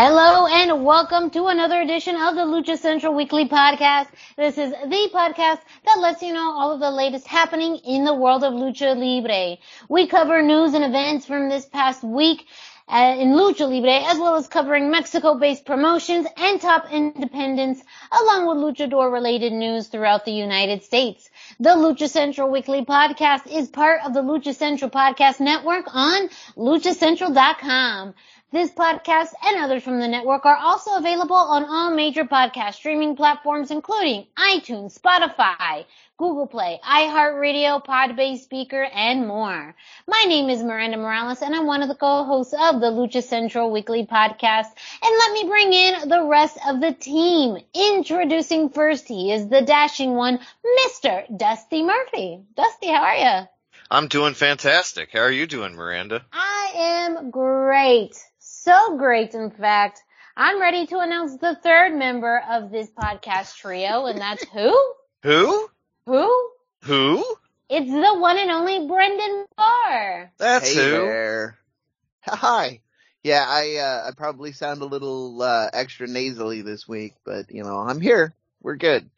Hello and welcome to another edition of the Lucha Central Weekly Podcast. This is the podcast that lets you know all of the latest happening in the world of Lucha Libre. We cover news and events from this past week uh, in Lucha Libre, as well as covering Mexico-based promotions and top independents, along with luchador-related news throughout the United States. The Lucha Central Weekly Podcast is part of the Lucha Central Podcast Network on luchacentral.com. This podcast and others from the network are also available on all major podcast streaming platforms, including iTunes, Spotify, Google Play, iHeartRadio, Podbase Speaker, and more. My name is Miranda Morales, and I'm one of the co-hosts of the Lucha Central Weekly Podcast. And let me bring in the rest of the team. Introducing first, he is the dashing one, Mr. Dusty Murphy. Dusty, how are you? I'm doing fantastic. How are you doing, Miranda? I am great so great, in fact, I'm ready to announce the third member of this podcast trio, and that's who? Who? Who? Who? It's the one and only Brendan Barr. That's hey who. There. Hi. Yeah, I uh, I probably sound a little uh, extra nasally this week, but you know I'm here. We're good.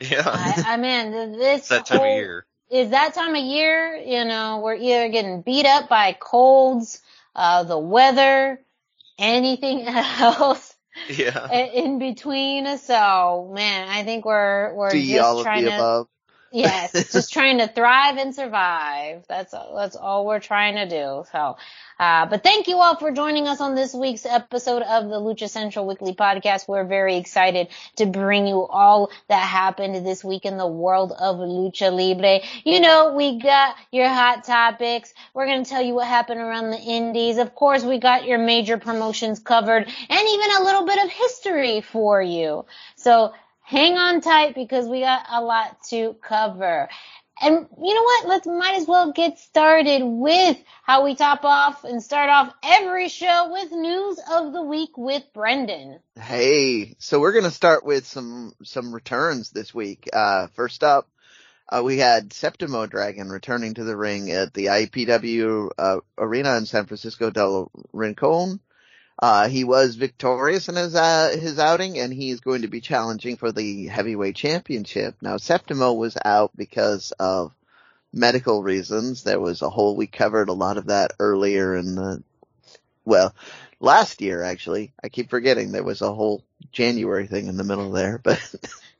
Yeah. I, I mean, this It's that time whole, of year. is that time of year. You know, we're either getting beat up by colds, uh, the weather, anything else Yeah. in between. So, man, I think we're we're D, just trying to. Yes, just trying to thrive and survive. That's that's all we're trying to do. So, uh, but thank you all for joining us on this week's episode of the Lucha Central Weekly Podcast. We're very excited to bring you all that happened this week in the world of Lucha Libre. You know, we got your hot topics. We're going to tell you what happened around the indies. Of course, we got your major promotions covered and even a little bit of history for you. So hang on tight because we got a lot to cover. And you know what? Let's might as well get started with how we top off and start off every show with news of the week with Brendan. Hey, so we're gonna start with some some returns this week. Uh, first up, uh, we had Septimo Dragon returning to the ring at the IPW uh, arena in San Francisco del Rincon. Uh, he was victorious in his uh, his outing, and he's going to be challenging for the heavyweight championship. Now, Septimo was out because of medical reasons. There was a whole we covered a lot of that earlier in the well last year actually. I keep forgetting there was a whole January thing in the middle there, but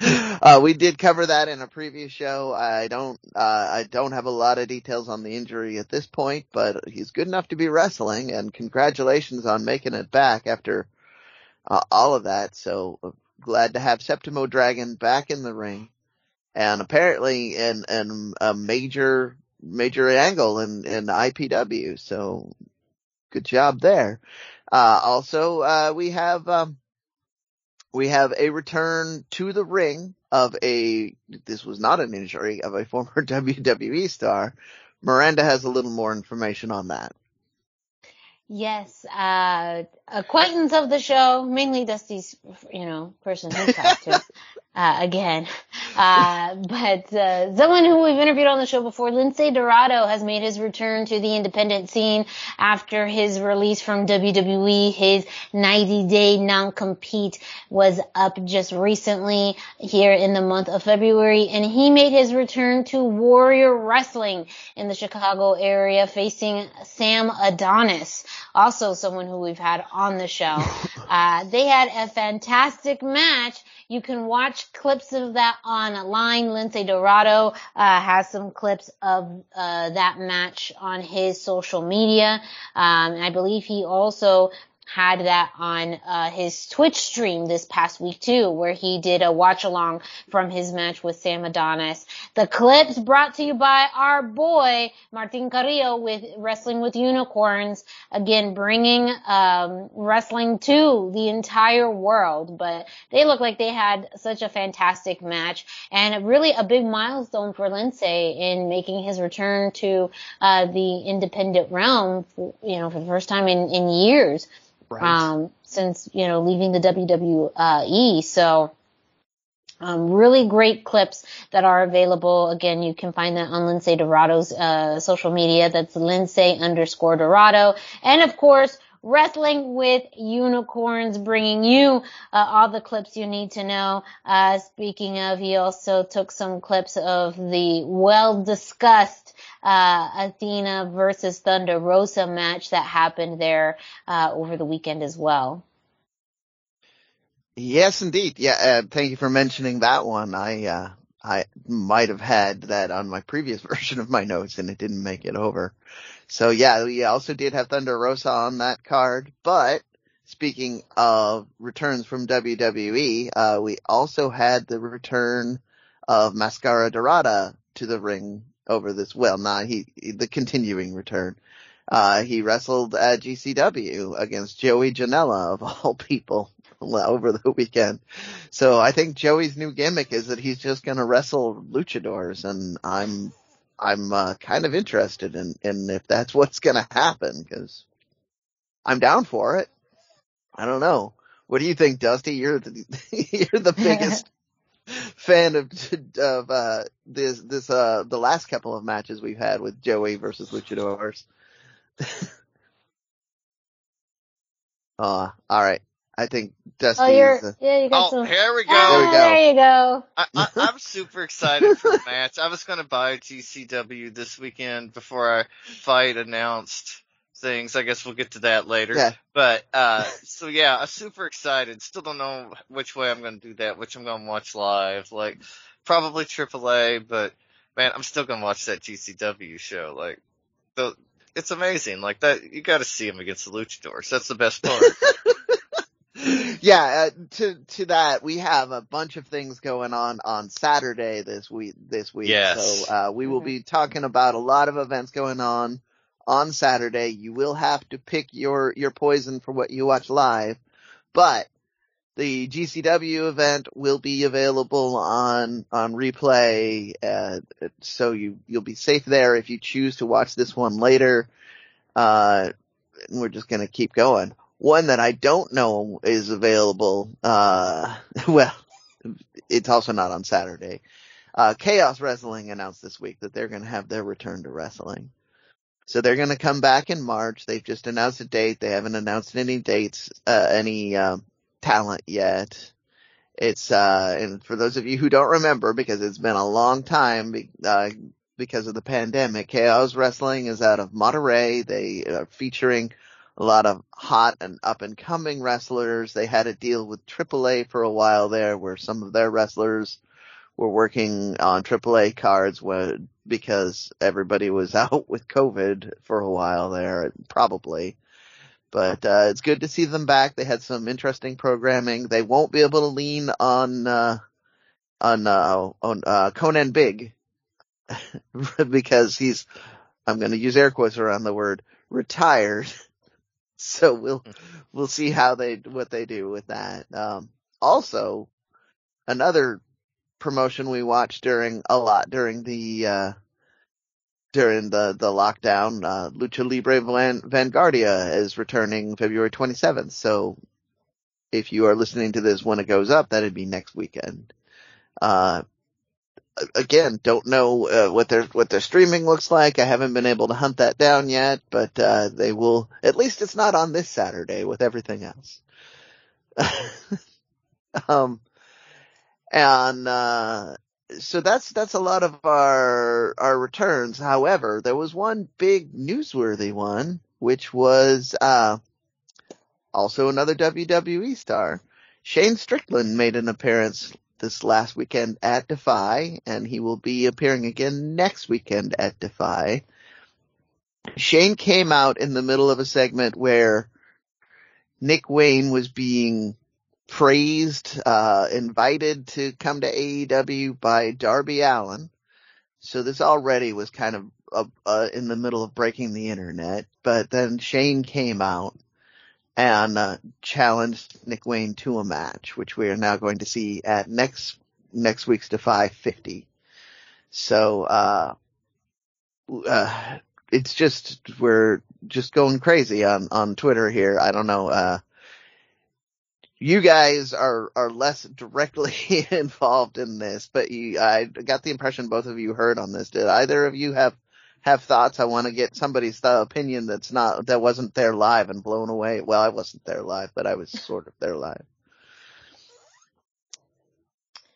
uh, we did cover that in a previous show. I don't, uh, I don't have a lot of details on the injury at this point, but he's good enough to be wrestling and congratulations on making it back after uh, all of that. So uh, glad to have Septimo Dragon back in the ring and apparently in, in a major, major angle in, in IPW. So good job there. Uh, also, uh, we have, um, we have a return to the ring of a, this was not an injury, of a former WWE star. Miranda has a little more information on that. Yes, uh, acquaintance of the show, mainly Dusty's, you know, person who talked to, uh, again. Uh, but, uh, someone who we've interviewed on the show before, Lince Dorado has made his return to the independent scene after his release from WWE. His 90 day non-compete was up just recently here in the month of February and he made his return to Warrior Wrestling in the Chicago area facing Sam Adonis also someone who we've had on the show. Uh, they had a fantastic match. You can watch clips of that online. Lince Dorado uh, has some clips of uh, that match on his social media. Um, I believe he also had that on uh, his Twitch stream this past week too, where he did a watch along from his match with Sam Adonis. The clips brought to you by our boy Martin Carrillo with Wrestling with Unicorns, again bringing um, wrestling to the entire world. But they look like they had such a fantastic match and really a big milestone for Lince in making his return to uh, the independent realm, you know, for the first time in, in years Right. um, since you know leaving the WWE. So. Um, really great clips that are available. Again, you can find that on Lince Dorado's uh, social media. That's Lince underscore Dorado. And of course, Wrestling with Unicorns, bringing you uh, all the clips you need to know. Uh, speaking of, he also took some clips of the well discussed uh, Athena versus Thunder Rosa match that happened there uh, over the weekend as well. Yes, indeed. Yeah, uh, thank you for mentioning that one. I, uh, I might have had that on my previous version of my notes and it didn't make it over. So yeah, we also did have Thunder Rosa on that card, but speaking of returns from WWE, uh, we also had the return of Mascara Dorada to the ring over this, well, not he, the continuing return. Uh, he wrestled at GCW against Joey Janela of all people over the weekend. So I think Joey's new gimmick is that he's just going to wrestle luchadors, and I'm I'm uh, kind of interested in in if that's what's going to happen because I'm down for it. I don't know. What do you think, Dusty? You're the you're the biggest fan of of uh, this this uh the last couple of matches we've had with Joey versus luchadors. uh, all right. I think Dusty Oh, you're is the, yeah, you got Oh, some. here we go. Ah, There we go. There you go. I, I, I'm super excited for the match. I was going to buy GCW this weekend before I fight announced things. I guess we'll get to that later. Yeah. But, uh, so yeah, I'm super excited. Still don't know which way I'm going to do that, which I'm going to watch live. Like, probably AAA, but man, I'm still going to watch that GCW show. Like, the, it's amazing. Like that, you got to see him against the Luchadors. That's the best part. yeah, uh, to to that we have a bunch of things going on on Saturday this week. This week, Yes. so uh, we will be talking about a lot of events going on on Saturday. You will have to pick your your poison for what you watch live, but the GCW event will be available on on replay, uh, so you you'll be safe there if you choose to watch this one later. Uh, we're just gonna keep going. One that I don't know is available, uh, well, it's also not on Saturday. Uh, Chaos Wrestling announced this week that they're gonna have their return to wrestling. So they're gonna come back in March. They've just announced a date. They haven't announced any dates, uh, any, um, talent yet. It's, uh, and for those of you who don't remember, because it's been a long time, uh, because of the pandemic, Chaos Wrestling is out of Monterrey. They are featuring a lot of hot and up and coming wrestlers. They had a deal with AAA for a while there where some of their wrestlers were working on AAA cards when, because everybody was out with COVID for a while there, probably. But, uh, it's good to see them back. They had some interesting programming. They won't be able to lean on, uh, on, uh, on, uh, Konnan Big because he's, I'm going to use air quotes around the word retired. So we'll, we'll see how they, what they do with that. Um, also another promotion we watched during a lot during the, uh, during the, the lockdown, uh, Lucha Libre Van, Vanguardia is returning February 27th. So if you are listening to this when it goes up, that'd be next weekend. Uh, again, don't know uh, what their what their streaming looks like. I haven't been able to hunt that down yet, but uh, they will. At least it's not on this Saturday with everything else. um, and uh, so that's that's a lot of our our returns. However, there was one big newsworthy one, which was uh, also another WWE star. Shane Strickland made an appearance this last weekend at Defy, and he will be appearing again next weekend at Defy. Shane came out in the middle of a segment where Nick Wayne was being praised, uh, invited to come to AEW by Darby Allin. So this already was kind of uh, uh, in the middle of breaking the internet, but then Shane came out and uh, challenged Nick Wayne to a match, which we are now going to see at next next week's Defy 50. So uh, uh, it's just we're just going crazy on on Twitter here. I don't know. Uh, you guys are are less directly involved in this, but you, I got the impression both of you heard on this. Did either of you have have thoughts. I want to get somebody's opinion that's not, that wasn't there live and blown away. Well, I wasn't there live, but I was sort of there live.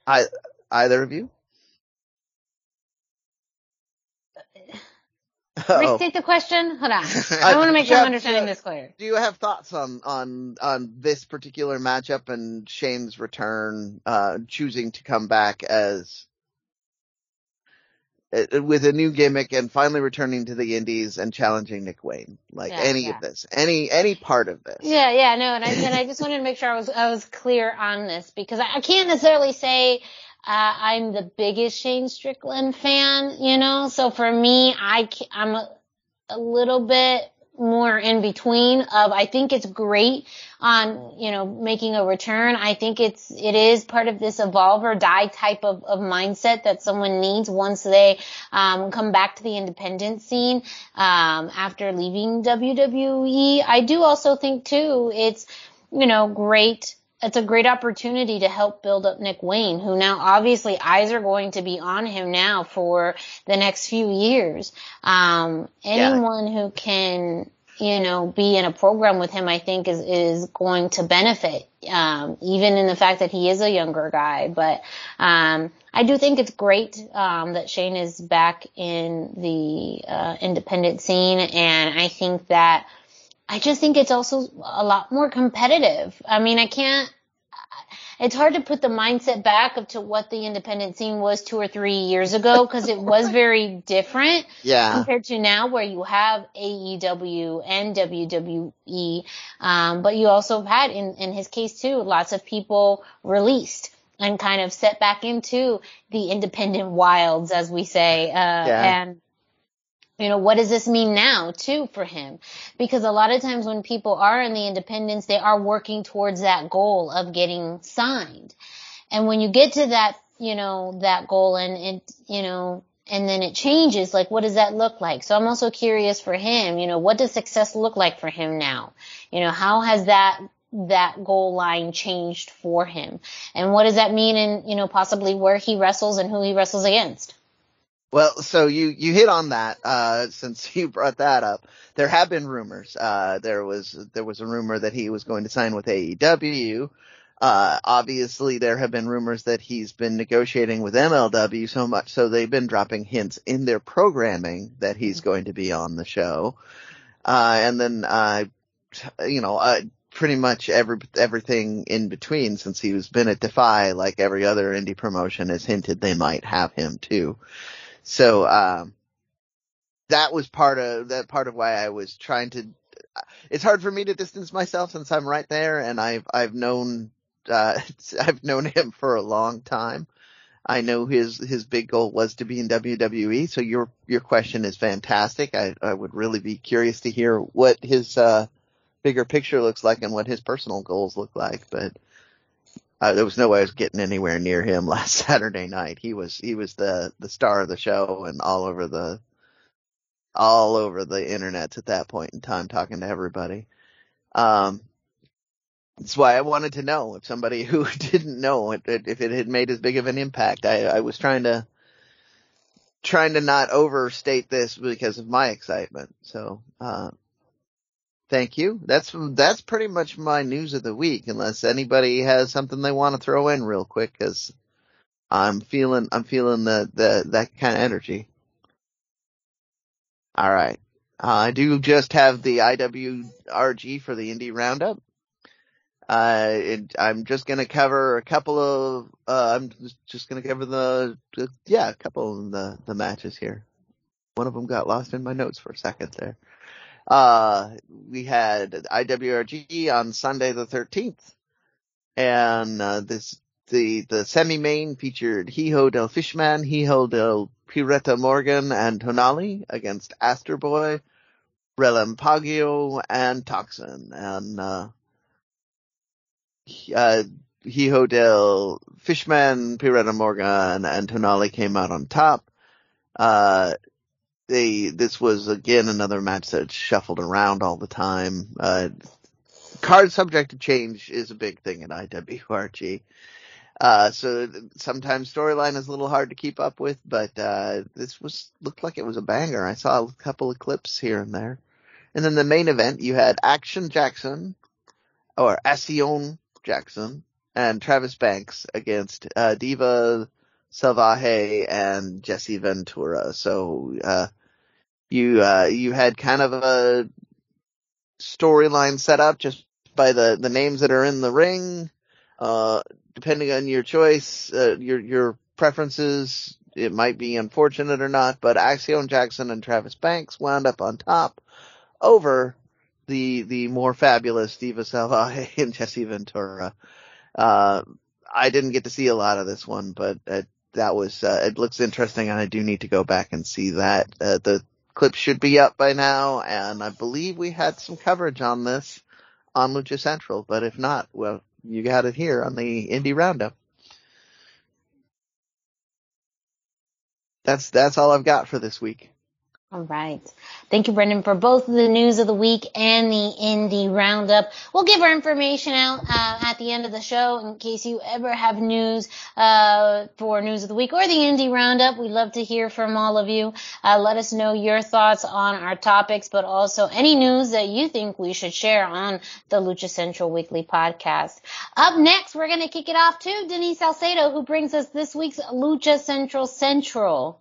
I, either of you? Restate the question. Hold on. I want to make sure I'm understanding this clear. Do you have thoughts on on on this particular matchup and Shane's return, uh, choosing to come back as with a new gimmick and finally returning to the indies and challenging Nick Wayne. Like yeah, any yeah. of this, any, any part of this. Yeah, yeah, no, and I, and I just wanted to make sure I was, I was clear on this because I, I can't necessarily say, uh, I'm the biggest Shane Strickland fan, you know, so for me, I, I'm a, a little bit more in between of I think it's great on, you know, making a return. I think it's, it is part of this evolve or die type of, of mindset that someone needs once they, um, come back to the independent scene, um, after leaving WWE. I do also think too, it's, you know, great it's a great opportunity to help build up Nick Wayne, who now obviously eyes are going to be on him now for the next few years. Um, anyone yeah. who can, you know, be in a program with him, I think is, is going to benefit, um, even in the fact that he is a younger guy. But, um, I do think it's great, um, that Shane is back in the, uh, independent scene. And I think that, I just think it's also a lot more competitive. I mean, I can't, it's hard to put the mindset back up to what the independent scene was two or three years ago because it was very different yeah. compared to now where you have AEW and WWE. Um, but you also had in, in his case too, lots of people released and kind of set back into the independent wilds, as we say. Uh, yeah. and you know, what does this mean now too for him? Because a lot of times when people are in the independence, they are working towards that goal of getting signed. And when you get to that, you know, that goal and it, you know, and then it changes, like what does that look like? So I'm also curious for him, you know, what does success look like for him now? You know, how has that that goal line changed for him? And what does that mean in, you know, possibly where he wrestles and who he wrestles against? Well, so you, you hit on that, uh, since you brought that up. There have been rumors. Uh, there was, there was a rumor that he was going to sign with AEW. Uh, obviously there have been rumors that he's been negotiating with MLW so much so they've been dropping hints in their programming that he's going to be on the show. Uh, and then, uh, you know, uh, pretty much every everything in between since he was been at Defy, like every other indie promotion has hinted they might have him too. So um, that was part of that part of why I was trying to. It's hard for me to distance myself since I'm right there, and I've I've known uh, I've known him for a long time. I know his his big goal was to be in WWE. So your your question is fantastic. I I would really be curious to hear what his uh, bigger picture looks like and what his personal goals look like. But uh, there was no way I was getting anywhere near him last Saturday night. He was he was the the star of the show and all over the all over the internet at that point in time, talking to everybody. Um, that's why I wanted to know if somebody who didn't know it, if it had made as big of an impact. I, I was trying to trying to not overstate this because of my excitement. So, uh, thank you. That's that's pretty much my news of the week. Unless anybody has something they want to throw in real quick, because I'm feeling I'm feeling the the that kind of energy. All right. Uh, I do just have the IWRG for the Indie Roundup. Uh, it, I'm just gonna cover a couple of, uh, I'm just gonna cover the, yeah, a couple of the, the matches here. One of them got lost in my notes for a second there. Uh, we had IWRG on Sunday the 13th, and, uh, this, the, the semi-main featured Hijo del Fishman, Hijo del Pirata Morgan, and Tonali against Astro Boy, Relampagueo, and Toxin, and, uh, uh, Hijo del Fishman, Pirata Morgan, and Tonali came out on top. Uh, they, this was again another match that shuffled around all the time. Uh, card subject to change is a big thing in IWRG. Uh, so sometimes storyline is a little hard to keep up with, but, uh, this was, looked like it was a banger. I saw a couple of clips here and there. And then the main event, you had Action Jackson, or Acción Jackson and Travis Banks against uh, Diva Salvaje and Jesse Ventura. So uh, you uh, you had kind of a storyline set up just by the the names that are in the ring. Uh, depending on your choice, uh, your your preferences, it might be unfortunate or not, but Acción Jackson and Travis Banks wound up on top over the the more fabulous Diva Salvaje and Jesse Ventura. Uh, I didn't get to see a lot of this one, but uh, that was uh, it looks interesting, and I do need to go back and see that. Uh, the clip should be up by now, and I believe we had some coverage on this on Lucha Central, but if not, well, you got it here on the Indie Roundup. That's that's all I've got for this week. All right. Thank you, Brendan, for both the news of the week and the indie roundup. We'll give our information out uh, at the end of the show in case you ever have news uh, for news of the week or the indie roundup. We'd love to hear from all of you. Uh, let us know your thoughts on our topics, but also any news that you think we should share on the Lucha Central Weekly podcast. Up next, we're going to kick it off to Denise Salcedo, who brings us this week's Lucha Central Central.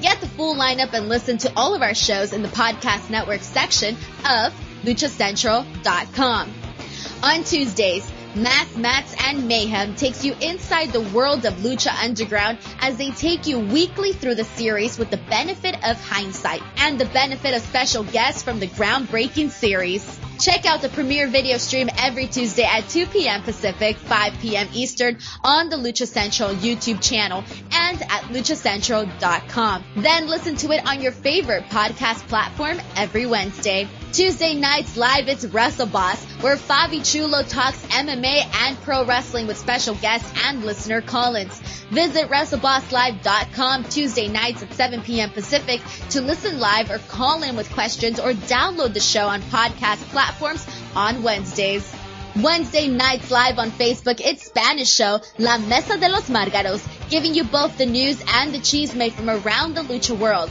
Get the full lineup and listen to all of our shows in the podcast network section of luchacentral.com. On Tuesdays, Mass Mats and Mayhem takes you inside the world of Lucha Underground as they take you weekly through the series with the benefit of hindsight and the benefit of special guests from the groundbreaking series. Check out the premiere video stream every Tuesday at 2 p.m. Pacific, 5 p.m. Eastern on the Lucha Central YouTube channel and at luchacentral.com. Then listen to it on your favorite podcast platform every Wednesday. Tuesday nights live, it's Wrestle Boss, where Fabi Chulo talks MMA and pro wrestling with special guests and listener call-ins. Visit WrestleBossLive.com Tuesday nights at 7 p.m. Pacific to listen live or call in with questions or download the show on podcast platforms on Wednesdays. Wednesday nights live on Facebook, it's Spanish show La Mesa de los Margaros, giving you both the news and the cheese made from around the lucha world.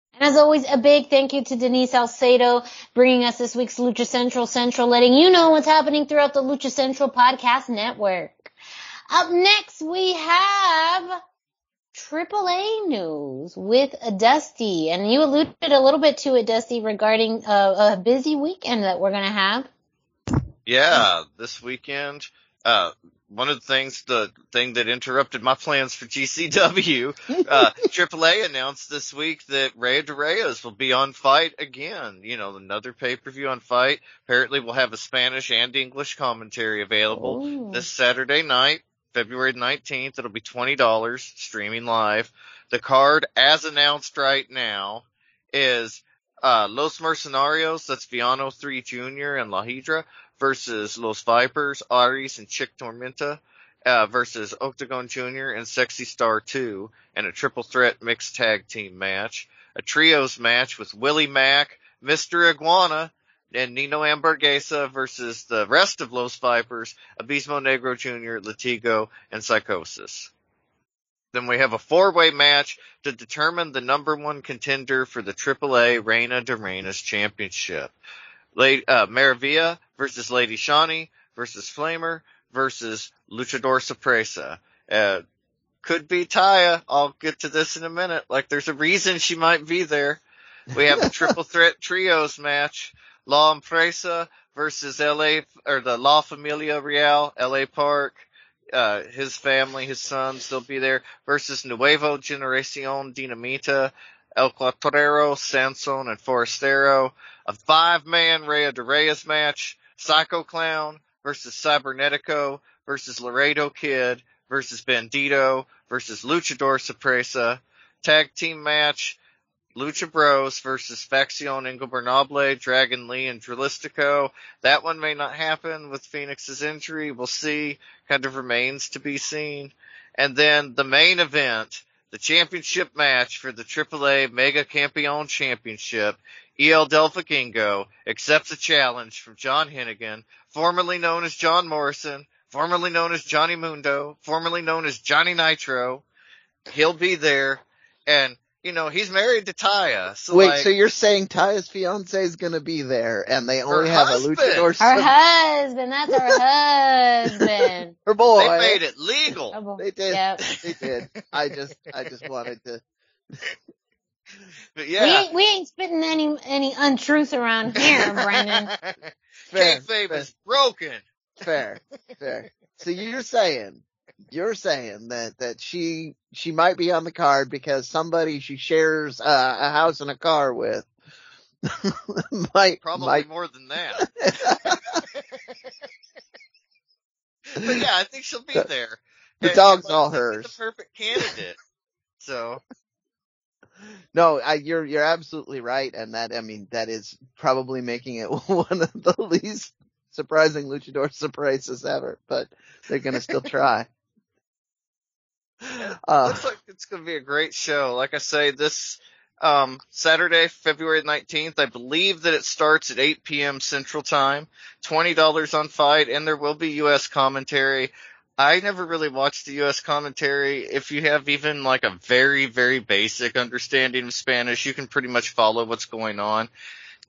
And as always, a big thank you to Denise Salcedo bringing us this week's Lucha Central Central, letting you know what's happening throughout the Lucha Central podcast network. Up next, we have AAA news with Dusty, and you alluded a little bit to it, Dusty, regarding a, a busy weekend that we're gonna have. Yeah, this weekend, uh, one of the things, the thing that interrupted my plans for GCW, uh, AAA announced this week that Rey de Reyes will be on Fight again. You know, another pay-per-view on Fight. Apparently we'll have a Spanish and English commentary available Ooh. this Saturday night, February 19th. It'll be $20 streaming live. The card as announced right now is, uh, Los Mercenarios, that's Viano 3 Jr. and La Hiedra versus Los Vipers, Arez, and Chik Tormenta. uh, versus Octagon Jr. and Sexy Star 2 and a triple threat mixed tag team match. A trios match with Willie Mack, Mr. Iguana, and Nino Hamburguesa versus the rest of Los Vipers, Abismo Negro Jr., Latigo, and Psychosis. Then we have a four-way match to determine the number one contender for the AAA Reina de Reinas Championship. Lady, uh, Maravilla versus Lady Shani versus Flammer versus Luchador Sorpresa. Uh, could be Taya. I'll get to this in a minute. Like there's a reason she might be there. We have the triple threat trios match. La Empresa versus LA, or the La Familia Real, LA Park. Uh, his family, his sons, they'll be there versus Nuevo Generacion Dinamita, El Cuatrero, Sanson, and Forastero. A five-man Rey de Reyes match. Psycho Clown versus Cybernetico versus Laredo Kid versus Bandido versus Luchador Sorpresa. Tag team match. Lucha Bros versus Faccion Ingobernable, Dragon Lee, and Dralistico. That one may not happen with Phoenix's injury. We'll see. Kind of remains to be seen. And then the main event, the championship match for the AAA Mega Campeon Championship. El Delficingo accepts a challenge from John Hennigan, formerly known as John Morrison, formerly known as Johnny Mundo, formerly known as Johnny Nitro. He'll be there and you know, he's married to Taya. So Wait, like, so you're saying Taya's fiance is going to be there, and they only have husband. a luchador? Our sub- husband, that's her husband. Her boy. they made it legal. Oh, They did. Yep. They did. I just, I just wanted to. But yeah. We ain't we ain't spitting any any untruths around here, Brendan. Fair, Kayfabe fair, is broken. fair, fair. So you're saying, you're saying that that she she might be on the card because somebody she shares uh, a house and a car with might Probably might. more than that. but yeah, I think she'll be The- there. the And- dog's and, all hers. The perfect candidate. So No, I, you're you're absolutely right, and that I mean that is probably making it one of the least surprising luchador surprises ever. But they're gonna still try. Uh, looks like it's going to be a great show. Like I say, this um, Saturday, February 19th, I believe that it starts at 8 p.m. Central Time. $20 on Fight, and there will be U.S. commentary. I never really watched the U.S. commentary. If you have even like a very, very basic understanding of Spanish, you can pretty much follow what's going on.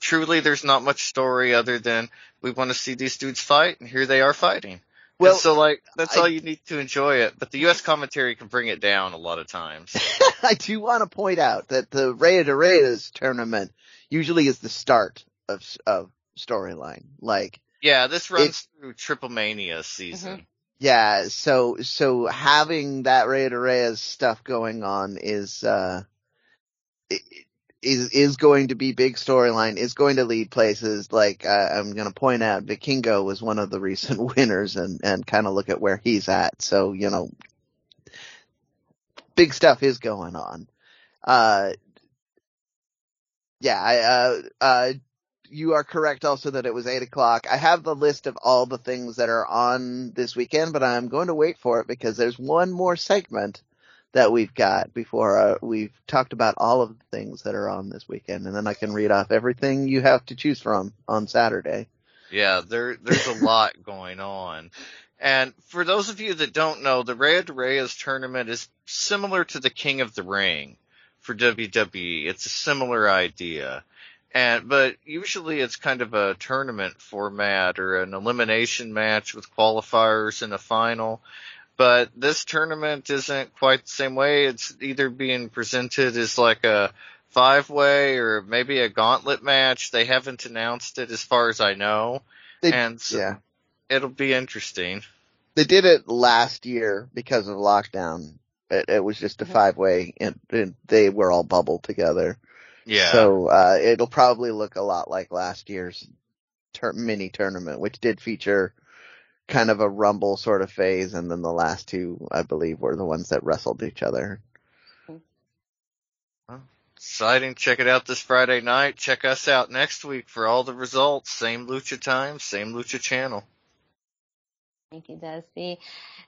Truly, there's not much story other than we want to see these dudes fight, and here they are fighting. Well, and so like that's I- all you need to enjoy it. But the U.S. commentary can bring it down a lot of times. I do want to point out that the Rey de Reyes tournament usually is the start of of storyline. Like, Yeah, this runs It's- through Triple Mania season. yeah, so so having that Rey de Reyes stuff going on is uh i- is is going to be big storyline. Is going to lead places. Like uh, I'm going to point out, Vikingo was one of the recent winners, and and kind of look at where he's at. So you know, big stuff is going on. Uh, yeah, I, uh, uh, you are correct also that it was eight o'clock. I have the list of all the things that are on this weekend, but I'm going to wait for it because there's one more segment that we've got before uh, we've talked about all of the things that are on this weekend, and then I can read off everything you have to choose from on Saturday. Yeah, there there's a lot going on. And for those of you that don't know, the Rey de Reyes tournament is similar to the King of the Ring for WWE. It's a similar idea. And but usually it's kind of a tournament format or an elimination match with qualifiers and a final. But this tournament isn't quite the same way. It's either being presented as like a five way or maybe a gauntlet match. They haven't announced it as far as I know. They, and so yeah, it'll be interesting. they did it last year because of lockdown. It, it was just a five way, and, and they were all bubbled together. Yeah. So uh, it'll probably look a lot like last year's tur- mini tournament, which did feature kind of a rumble sort of phase, and then the last two, I believe, were the ones that wrestled each other. Exciting. Check it out this Friday night. Check us out next week for all the results. Same Lucha time, same Lucha channel. Thank you, Dusty.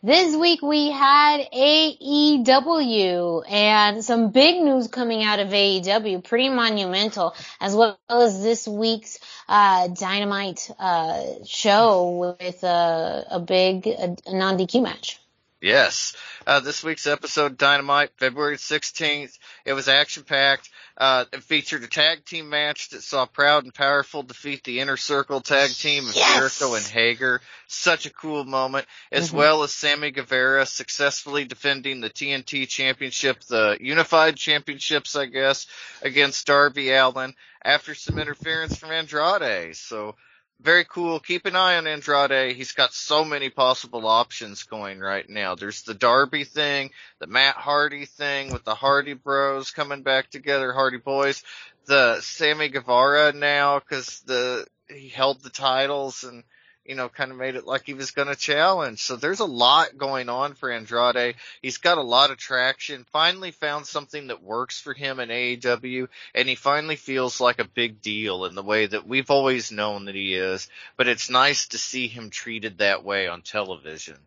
This week we had AEW and some big news coming out of AEW, pretty monumental, as well as this week's uh, Dynamite uh, show with uh, a big a, a non-DQ match. Yes. Uh, this week's episode, Dynamite, February 16th. It was action packed. Uh, it featured a tag team match that saw Proud and Powerful defeat the Inner Circle tag team of Yes! Jericho and Hager. Such a cool moment, as Mhm. well as Sammy Guevara successfully defending the TNT Championship, the Unified Championships, I guess, against Darby Allin after some interference from Andrade. So, very cool. Keep an eye on Andrade. He's got so many possible options going right now. There's the Darby thing, the Matt Hardy thing with the Hardy Bros coming back together, Hardy Boys, the Sammy Guevara now because the he held the titles and you know kind of made it like he was going to challenge. So there's a lot going on for Andrade. He's got a lot of traction. Finally found something that works for him in AEW and he finally feels like a big deal in the way that we've always known that he is, but it's nice to see him treated that way on television.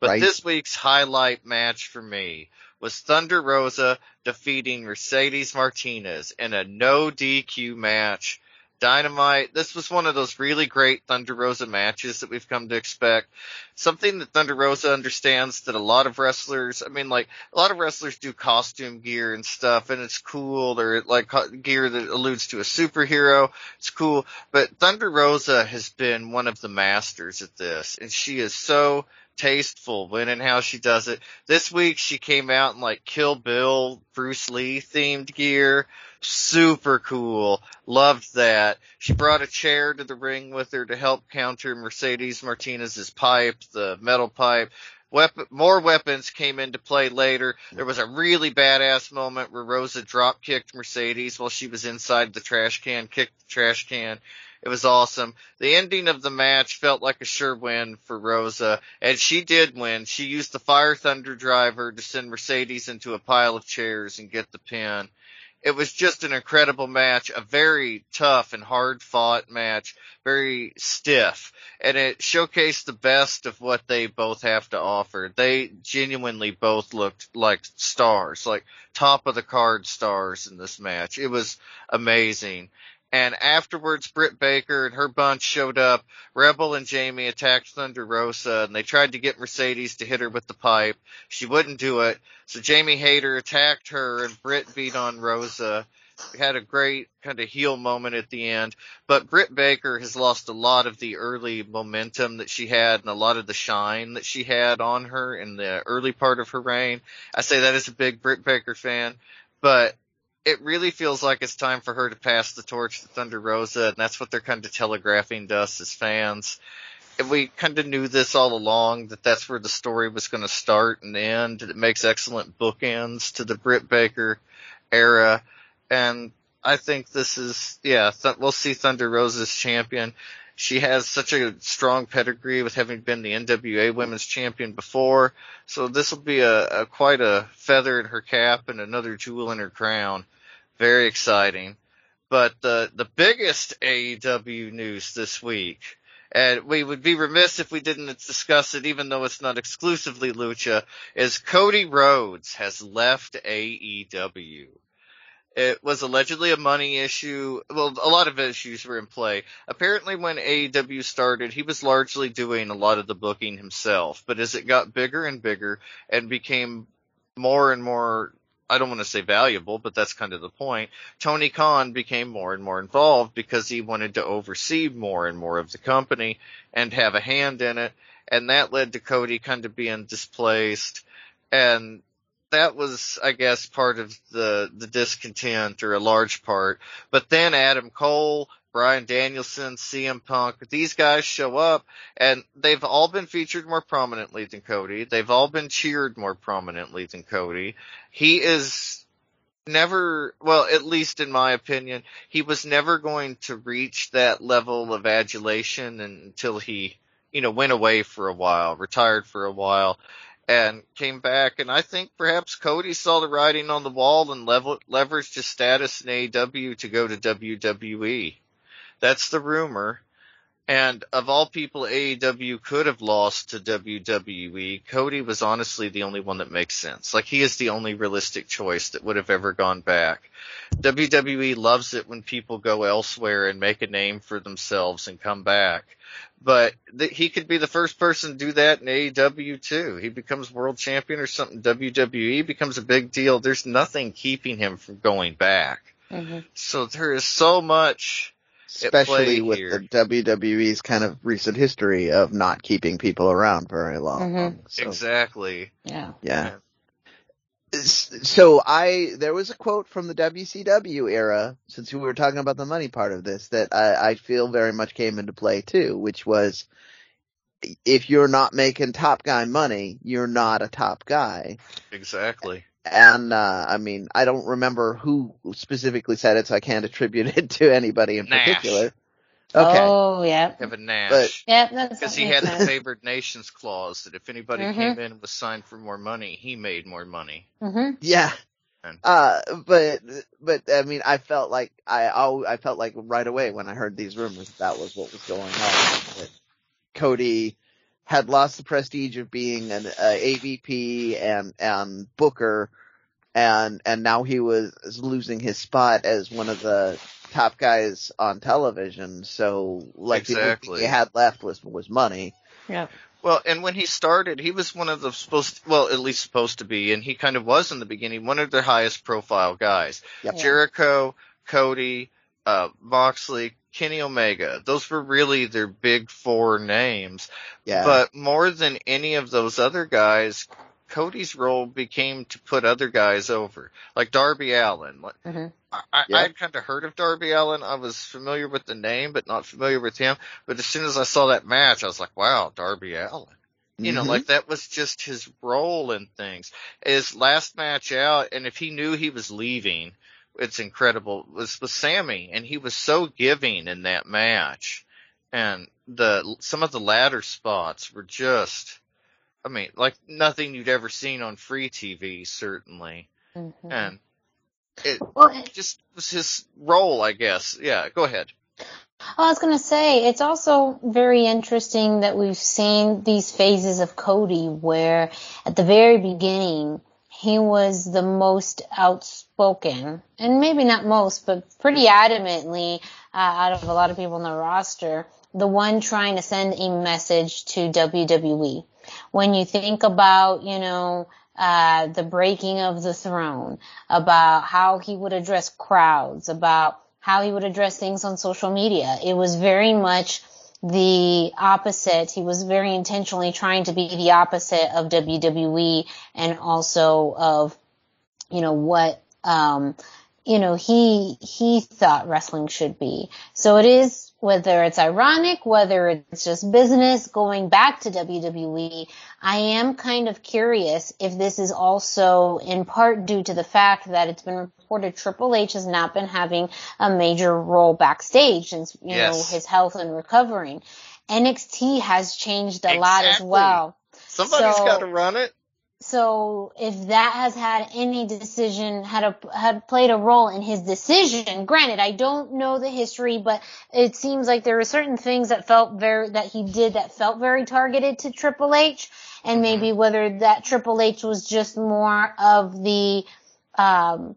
But Right. this week's highlight match for me was Thunder Rosa defeating Mercedes Martinez in a no DQ match. Dynamite. This was one of those really great Thunder Rosa matches that we've come to expect. Something that Thunder Rosa understands that a lot of wrestlers, I mean like, a lot of wrestlers do costume gear and stuff and it's cool or like gear that alludes to a superhero. It's cool. But Thunder Rosa has been one of the masters at this and she is so tasteful when and how she does it. This week she came out in like Kill Bill, Bruce Lee themed gear. Super cool. Loved that. She brought a chair to the ring with her to help counter Mercedes Martinez's pipe, the metal pipe. Weapon, more weapons came into play later. There was a really badass moment where Rosa drop kicked Mercedes while she was inside the trash can, kicked the trash can. It was awesome. The ending of the match felt like a sure win for Rosa, and she did win. She used the Fire Thunder driver to send Mercedes into a pile of chairs and get the pin. It was just an incredible match, a very tough and hard fought match, very stiff, and it showcased the best of what they both have to offer. They genuinely both looked like stars, like top of the card stars in this match. It was amazing. And afterwards, Britt Baker and her bunch showed up. Rebel and Jamie attacked Thunder Rosa, and they tried to get Mercedes to hit her with the pipe. She wouldn't do it, so Jamie Hayter attacked her, and Britt beat on Rosa. We had a great kind of heel moment at the end, but Britt Baker has lost a lot of the early momentum that she had and a lot of the shine that she had on her in the early part of her reign. I say that as a big Britt Baker fan, but it really feels like it's time for her to pass the torch to Thunder Rosa, and that's what they're kind of telegraphing to us as fans. And we kind of knew this all along that that's where the story was going to start and end. It makes excellent bookends to the Britt Baker era, and I think this is yeah. Th- we'll see Thunder Rosa's champion. She has such a strong pedigree with having been the NWA Women's Champion before, so this will be a, a quite a feather in her cap and another jewel in her crown. Very exciting. But the the biggest AEW news this week, and we would be remiss if we didn't discuss it, even though it's not exclusively Lucha, is Cody Rhodes has left AEW. It was allegedly a money issue. Well, a lot of issues were in play. Apparently when AEW started, he was largely doing a lot of the booking himself, but as it got bigger and bigger and became more and more I don't want to say valuable, but that's kind of the point. Tony Khan became more and more involved because he wanted to oversee more and more of the company and have a hand in it. And that led to Cody kind of being displaced. And that was, I guess, part of the, the discontent or a large part. But then Adam Cole, Bryan Danielson, CM Punk, these guys show up and they've all been featured more prominently than Cody. They've all been cheered more prominently than Cody. He is never, well, at least in my opinion, he was never going to reach that level of adulation until he, you know, went away for a while, retired for a while and came back. And I think perhaps Cody saw the writing on the wall and level, leveraged his status in AEW to go to WWE. That's the rumor. And of all people AEW could have lost to WWE, Cody was honestly the only one that makes sense. Like he is the only realistic choice that would have ever gone back. WWE loves it when people go elsewhere and make a name for themselves and come back. But th- he could be the first person to do that in AEW too. He becomes world champion or something. WWE becomes a big deal. There's nothing keeping him from going back. Mm-hmm. So there is so much especially with here. the WWE's kind of recent history of not keeping people around very long. Mhm. So, Exactly. Yeah. yeah. S- So I, there was a quote from the WCW era, since we were talking about the money part of this, that I, I feel very much came into play too, which was, if you're not making top guy money, you're not a top guy. Exactly. And, uh, I mean, I don't remember who specifically said it, so I can't attribute it to anybody in Nash. particular. Okay. Oh, yeah. Kevin Nash. But- Yep, that's because he makes had the favored nations clause that if anybody Mhm. came in and was signed for more money, he made more money. Mhm. Yeah. Uh, but, but, I mean, I felt like, I, al- I felt like right away when I heard these rumors that was what was going on. That Cody had lost the prestige of being an uh, EVP and, and Booker, and, and now he was losing his spot as one of the top guys on television. So, like, the only thing Exactly. he had left was, was money. Yeah. Well, and when he started, he was one of the supposed, well, at least supposed to be, and he kind of was in the beginning, one of their highest profile guys. Yep. Jericho, Cody, uh, Moxley, Kenny Omega. Those were really their big four names. Yeah. But more than any of those other guys, Cody's role became to put other guys over, like Darby Allin. Mhm. I. I'd kind of heard of Darby Allin. I was familiar with the name, but not familiar with him. But as soon as I saw that match, I was like, wow, Darby Allin. You know, Mhm. like that was just his role in things. His last match out, and if he knew he was leaving, it's incredible, was with Sammy, and he was so giving in that match. And the, some of the ladder spots were just, I mean, like nothing you'd ever seen on free TV, certainly. Mhm. And it Well, just was his role, I guess. Yeah, go ahead. I was going to say, it's also very interesting that we've seen these phases of Cody where at the very beginning, he was the most outspoken, and maybe not most, but pretty adamantly uh, out of a lot of people in the roster, the one trying to send a message to WWE. When you think about, you know, uh, the breaking of the throne, about how he would address crowds, about how he would address things on social media. It was very much the opposite. He was very intentionally trying to be the opposite of WWE and also of, you know, what, um, you know, he, he thought wrestling should be. So it is, whether it's ironic, whether it's just business going back to WWE, I am kind of curious if this is also in part due to the fact that it's been reported Triple H has not been having a major role backstage since, you know, his health and recovering. NXT has changed a lot as well. Somebody's So- got to run it. So if that has had any decision, had a, had played a role in his decision, granted, I don't know the history, but it seems like there were certain things that felt very, that he did that felt very targeted to Triple H, and maybe whether that Triple H was just more of the, um,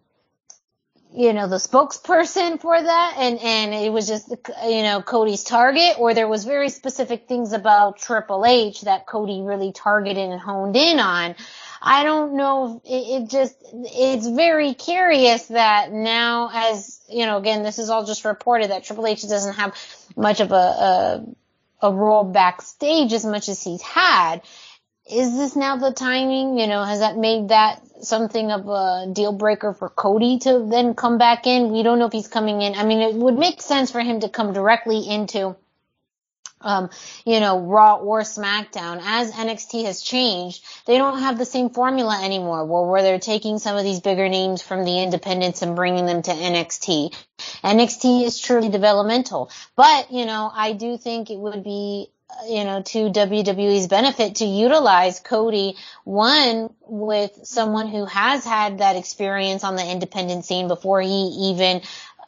you know, the spokesperson for that and, and it was just, you know, Cody's target or there was very specific things about Triple H that Cody really targeted and honed in on. I don't know. It, it just, it's very curious that now as, you know, again, this is all just reported that Triple H doesn't have much of a, a, a role backstage as much as he's had is this now the timing? You know, has that made that something of a deal breaker for Cody to then come back in? We don't know if he's coming in. I mean, it would make sense for him to come directly into, um, you know, Raw or SmackDown. As NXT has changed, they don't have the same formula anymore where, where they're taking some of these bigger names from the independents and bringing them to NXT. NXT is truly developmental, but, you know, I do think it would be you know, to WWE's benefit to utilize Cody, one, with someone who has had that experience on the independent scene before he even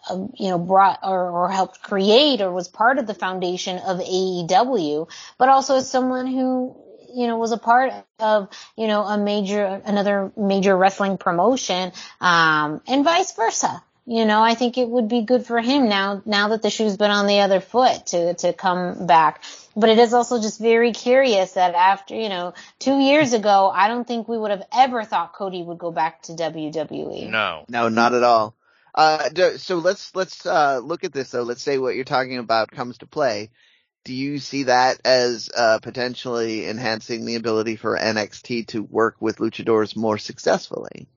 uh, you know, brought or, or helped create or was part of the foundation of AEW, but also as someone who, you know, was a part of, you know, a major, another major wrestling promotion, um, and vice versa. You know, I think it would be good for him now, now that the shoe's been on the other foot to, to come back. But it is also just very curious that after, you know, two years ago, I don't think we would have ever thought Cody would go back to WWE. No. No, not at all. Uh, so let's let's uh, look at this though. Let's say what you're talking about comes to play. Do you see that as uh, potentially enhancing the ability for NXT to work with luchadors more successfully?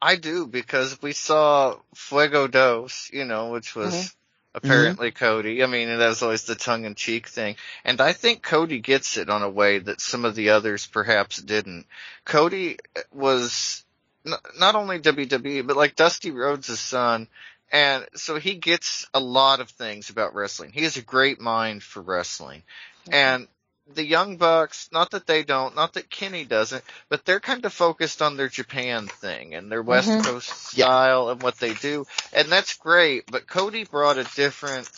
I do because we saw Fuego del Sol, you know, which was Mhm. Apparently mm-hmm. Cody. I mean, that was always the tongue in cheek thing. And I think Cody gets it on a way that some of the others perhaps didn't. Cody was n- not only WWE, but like Dusty Rhodes' son. And so he gets a lot of things about wrestling. He has a great mind for wrestling. Mm-hmm. And the Young Bucks, not that they don't, not that Kenny doesn't, but they're kind of focused on their Japan thing and their West Mhm. Coast Yeah. style and what they do. And that's great, but Cody brought a different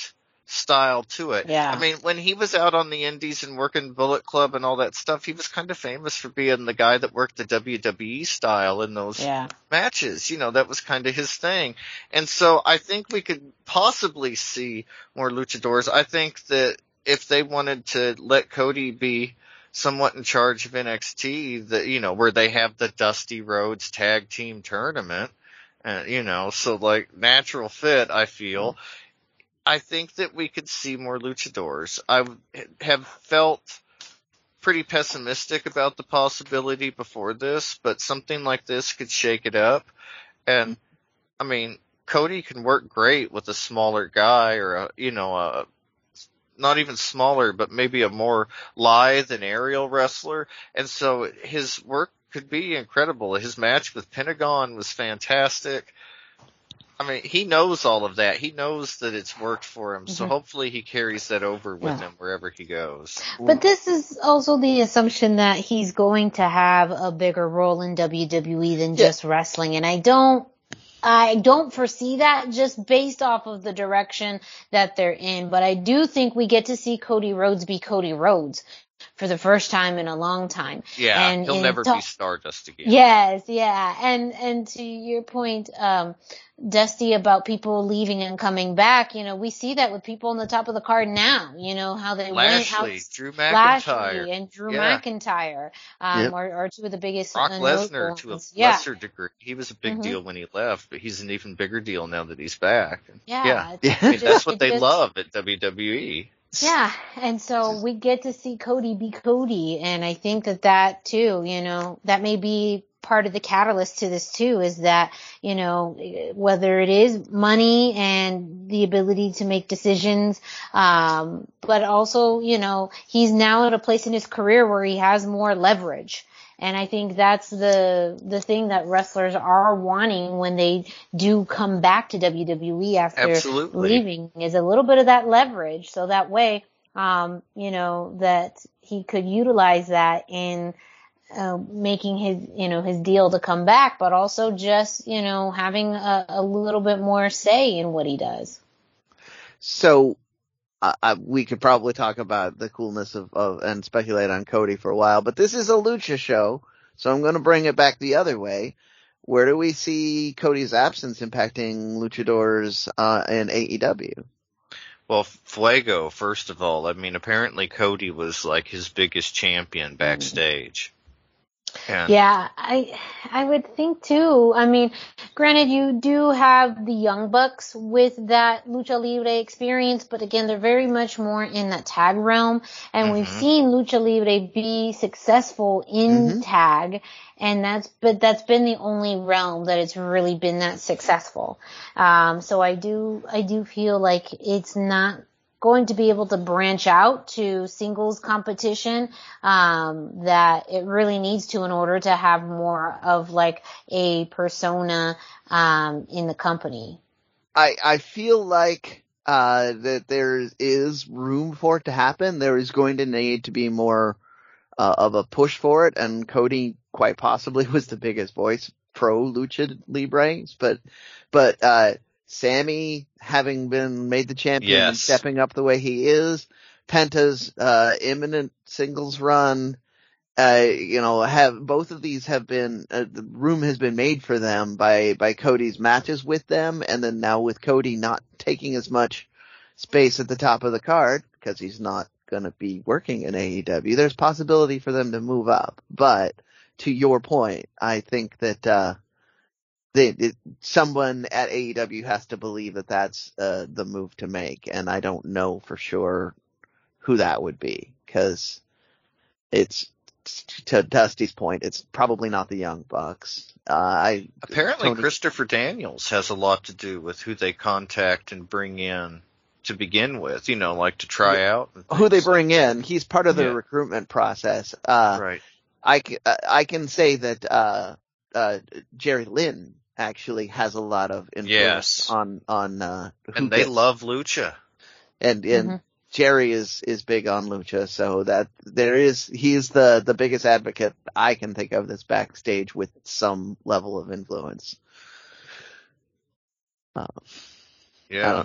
style to it. Yeah. I mean, when he was out on the indies and working Bullet Club and all that stuff, he was kind of famous for being the guy that worked the WWE style in those Yeah. matches. You know, that was kind of his thing. And so I think we could possibly see more luchadors. I think that if they wanted to let Cody be somewhat in charge of NXT, that, you know, where they have the Dusty Rhodes tag team tournament, uh, you know, so like natural fit, I feel. I think that we could see more luchadors. I have felt pretty pessimistic about the possibility before this, but something like this could shake it up. And I mean, Cody can work great with a smaller guy or a, you know, a, not even smaller, but maybe a more lithe and aerial wrestler. And so his work could be incredible. His match with Pentagon was fantastic. I mean, he knows all of that. He knows that it's worked for him. So Mhm. hopefully he carries that over with Yeah. him wherever he goes. But this is also the assumption that he's going to have a bigger role in WWE than Yeah. just wrestling. And I don't, I don't foresee that just based off of the direction that they're in. But I do think we get to see Cody Rhodes be Cody Rhodes for the first time in a long time. Yeah, And- he'll never talk- be Stardust again. Yes, yeah. And and to your point, um, Dusty, about people leaving and coming back, you know, we see that with people on the top of the card now, you know, how they went how Lashley, Drew McIntyre, Lashley and Drew Yeah. McIntyre, um, Yep. are, are two of the biggest Brock Lesnar to a yeah. lesser degree. He was a big Mhm. deal when he left, but he's an even bigger deal now that he's back. Yeah, Yeah. it- Yeah. it I mean, just- that's what they just- love at. WWE. Yeah, and so we get to see Cody be Cody, and I think that that too, you know, that may be part of the catalyst to this too, is that, you know, whether it is money and the ability to make decisions, um, but also, you know, he's now at a place in his career where he has more leverage. And I think that's the the thing that wrestlers are wanting when they do come back to WWE after Absolutely. leaving is a little bit of that leverage. So that way, um, you know, that he could utilize that in uh, making his, you know, his deal to come back, but also just, you know, having a, a little bit more say in what he does. So, uh, uh, we could probably talk about the coolness of, of, and speculate on Cody for a while, but this is a lucha show, so I'm gonna bring it back the other way. Where do we see Cody's absence impacting luchadors, uh, in AEW? Well, Fuego, first of all, I mean, apparently Cody was like his biggest champion backstage. And Yeah, I I would think too. I mean, granted, you do have the Young Bucks with that lucha libre experience, but again, they're very much more in that tag realm, and we've Mhm. seen lucha libre be successful in Mhm. tag, and that's but that's been the only realm that it's really been that successful. Um, so I do I do feel like it's not going to be able to branch out to singles competition um, that it really needs to in order to have more of like a persona um, in the company. I, I feel like, uh, that there is room for it to happen. There is going to need to be more, uh, of a push for it, and Cody quite possibly was the biggest voice pro lucha libres, but, but, uh, Sammy having been made the champion and stepping up the way he is, Penta's uh, imminent singles run, uh, you know, have both of these have been uh, the room has been made for them by by Cody's matches with them, and then now with Cody not taking as much space at the top of the card because he's not going to be working in AEW. There's possibility for them to move up, but to your point, I think that uh, they, it, someone at AEW has to believe that that's uh, the move to make, and I don't know for sure who that would be because it's to Dusty's point, it's probably not the Young Bucks. Uh, I Apparently, Tony- Christopher Daniels has a lot to do with who they contact and bring in to begin with. You know, like to try out. who they bring in, he's part of the Yeah. recruitment process. Uh, Right. I, uh, I can say that, uh, uh, Jerry Lynn actually has a lot of influence Yes. on, on, uh, who And they gets- love Lucha. and, and Mhm. Jerry is, is big on Lucha, so that there is, he's the, the biggest advocate I can think of that's backstage with some level of influence. Uh, Yeah.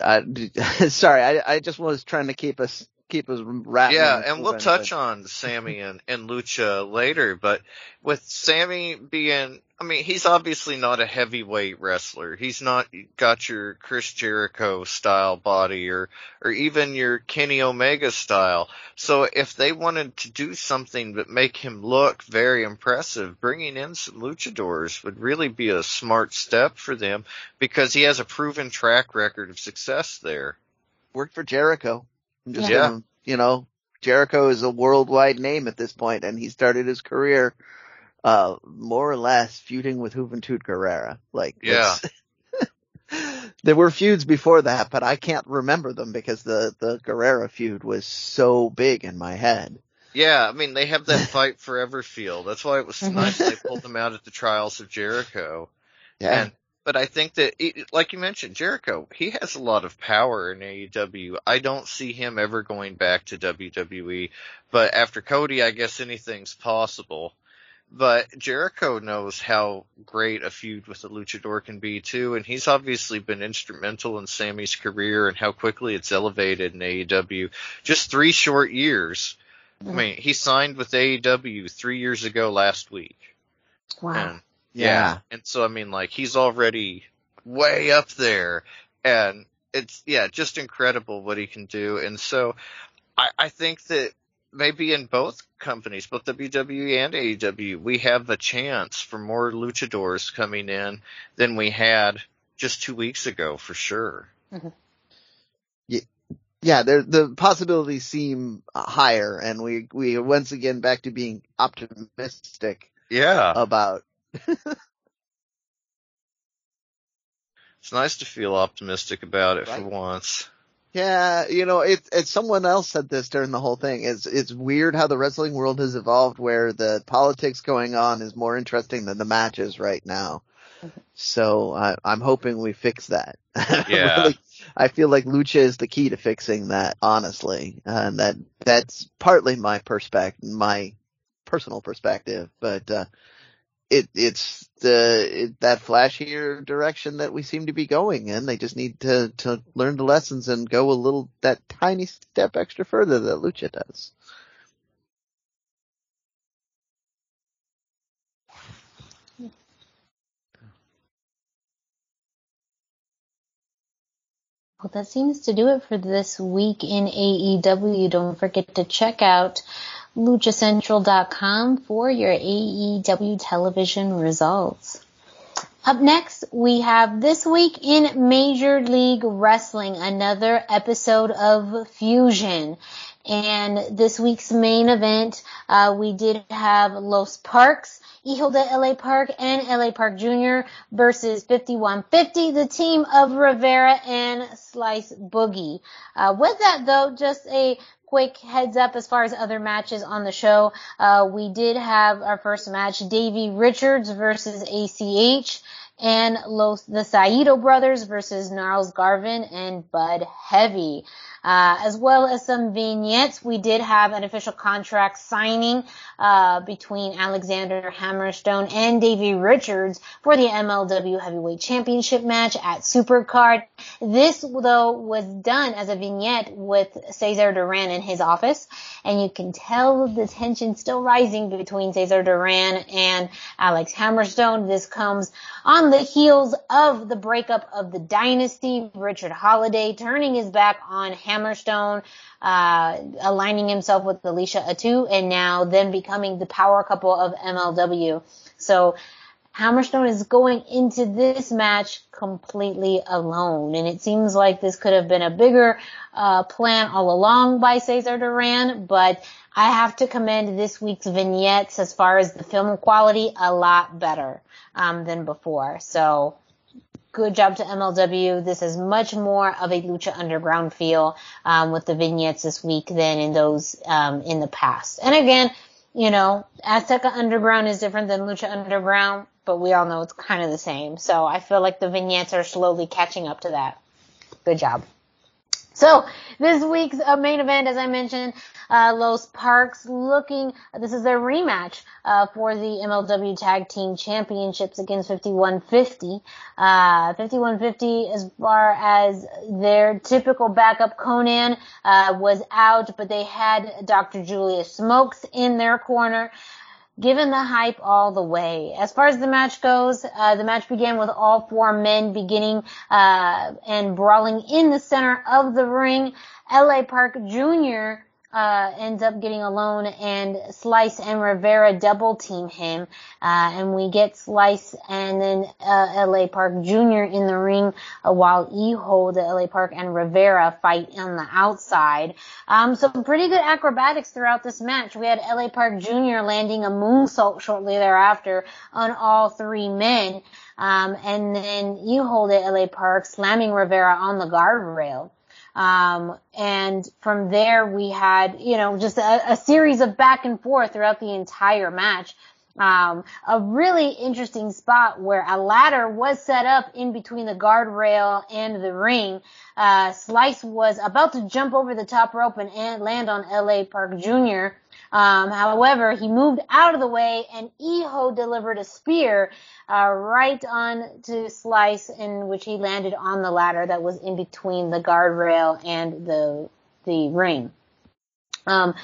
I I, sorry, I, I just was trying to keep us, keep us rattling. Yeah, and we'll touch on Sammy and, and Lucha later, but with Sammy being, I mean, he's obviously not a heavyweight wrestler. He's not got your Chris Jericho style body or, or even your Kenny Omega style. So if they wanted to do something that make him look very impressive, bringing in some luchadors would really be a smart step for them because he has a proven track record of success there. worked for Jericho. I'm just Yeah. gonna, you know, Jericho is a worldwide name at this point, and he started his career, uh, more or less feuding with Juventud Guerrera. Like, Yeah. there were feuds before that, but I can't remember them because the, the Guerrera feud was so big in my head. Yeah, I mean they have that fight forever feel. That's why it was nice they pulled them out at the trials of Jericho. Yeah. And but I think that, it- like you mentioned, Jericho, he has a lot of power in AEW. I don't see him ever going back to WWE. But after Cody, I guess anything's possible. But Jericho knows how great a feud with the luchador can be too, and he's obviously been instrumental in Sammy's career and how quickly it's elevated in AEW. Just three short years. I mm. mean, he signed with AEW three years ago last week. Wow. And Yeah. yeah. And so I mean like he's already way up there and it's yeah, just incredible what he can do. And so I, I think that maybe in both companies, both WWE and AEW, we have a chance for more luchadors coming in than we had just two weeks ago for sure. Mm-hmm. yeah, there, the possibilities seem higher, and we, we once again back to being optimistic Yeah. about It's nice to feel optimistic about it Right. for once. Yeah, you know, it's it's someone else said this during the whole thing. It's it's weird how the wrestling world has evolved where the politics going on is more interesting than the matches right now. So I, I'm hoping we fix that. Yeah. Really, I feel like lucha is the key to fixing that, honestly, and that that's partly my perspective, my personal perspective, but uh, it it's the it, that flashier direction that we seem to be going in. They just need to to learn the lessons and go a little that tiny step extra further that lucha does. Well, that seems to do it for this week in AEW. Don't forget to check out luchacentral.com for your AEW television results. Up next, we have this week in Major League Wrestling, another episode of Fusion. And this week's main event, uh, we did have Los Parks, Hijo de LA Park and LA Park Jr. versus 5150, the team of Rivera and Slice Boogie. Uh, with that though, just a quick heads up as far as other matches on the show. Uh, we did have our first match, Davey Richards versus ACH and Los, the Saito brothers versus Gnarls Garvin and Budd Heavy. Uh, as well as some vignettes. We did have an official contract signing uh, between Alexander Hammerstone and Davey Richards for the MLW Heavyweight Championship match at Supercard. This, though, was done as a vignette with Cesar Duran in his office, and you can tell the tension still rising between Cesar Duran and Alex Hammerstone. This comes on the heels of the breakup of the dynasty, Richard Holliday turning his back on Hammerstone, uh, aligning himself with Alicia Atout, and now then becoming the power couple of MLW. So Hammerstone is going into this match completely alone, and it seems like this could have been a bigger uh, plan all along by Cesar Duran, but I have to commend this week's vignettes as far as the film quality a lot better um, than before. So good job to MLW. This is much more of a Lucha Underground feel um, with the vignettes this week than in those um, in the past. And again, you know, Azteca Underground is different than Lucha Underground, but we all know it's kind of the same. So I feel like the vignettes are slowly catching up to that. Good job. So this week's uh, main event, as I mentioned, uh, Los Parks looking. This is their rematch uh, for the MLW Tag Team Championships against 5150. Uh, 5150, as far as their typical backup, Konnan, uh, was out, but they had Dr. Julius Smokes in their corner given the hype all the way. As far as the match goes, uh, the match began with all four men beginning uh, and brawling in the center of the ring. LA Park Jr uh, ends up getting alone and Slice and Rivera double team him. Uh, and we get Slice and then, uh, LA Park Jr. in the ring, uh, while Hijo, the LA Park and Rivera fight on the outside. Um, so pretty good acrobatics throughout this match. We had LA Park Jr. landing a moonsault shortly thereafter on all three men. Um, and then you hold it, LA Park, slamming Rivera on the guardrail. Um, and from there we had, you know, just a, a, series of back and forth throughout the entire match. Um, a really interesting spot where a ladder was set up in between the guardrail and the ring. Uh, Slice was about to jump over the top rope and land on LA Park Jr. Um, however, he moved out of the way and Hijo delivered a spear uh, right on to Slice in which he landed on the ladder that was in between the guardrail and the the ring. Um,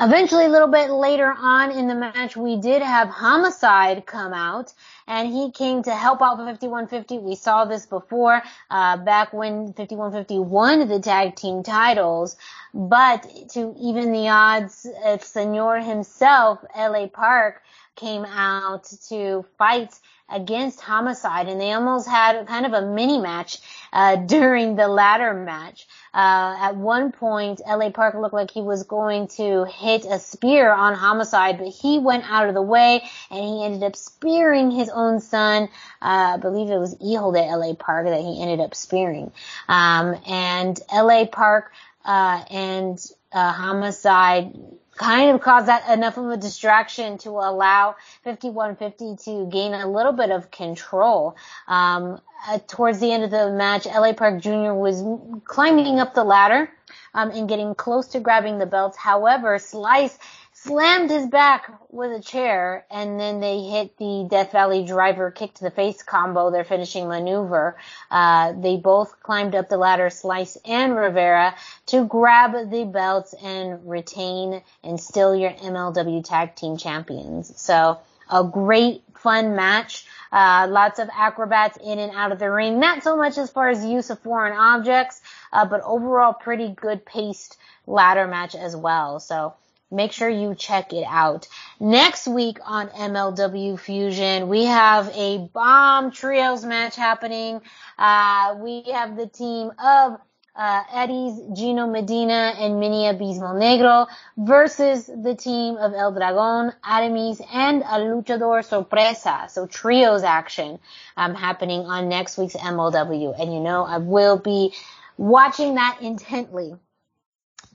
Eventually, a little bit later on in the match, we did have Homicide come out, and he came to help out 5150. We saw this before, uh, back when 5150 won the tag team titles. But to even the odds, uh, Senor himself, LA Park, came out to fight against Homicide, and they almost had kind of a mini match uh, during the latter match. Uh, at one point, LA Park looked like he was going to hit a spear on Homicide, but he went out of the way and he ended up spearing his own son. Uh, I believe it was Hijo de LA Park that he ended up spearing. Um, and LA Park uh, and uh, Homicide kind of caused that enough of a distraction to allow 5150 to gain a little bit of control. Um, uh, towards the end of the match, LA Park Jr. was climbing up the ladder um, and getting close to grabbing the belts. However, Slice slammed his back with a chair, and then they hit the Death Valley driver kick to the face combo, their finishing maneuver. Uh, they both climbed up the ladder, Slice and Rivera, to grab the belts and retain and still your MLW Tag Team Champions. So, a great, fun match. Uh, lots of acrobats in and out of the ring. Not so much as far as use of foreign objects, uh, but overall pretty good paced ladder match as well. So, make sure you check it out. Next week on MLW Fusion, we have a bomb trios match happening. Uh, we have the team of uh, Arez Gino Medina and Mini Abismo Negro versus the team of El Dragon, Aramis, and a Luchador Sorpresa. So trios action um, happening on next week's MLW. And you know, I will be watching that intently.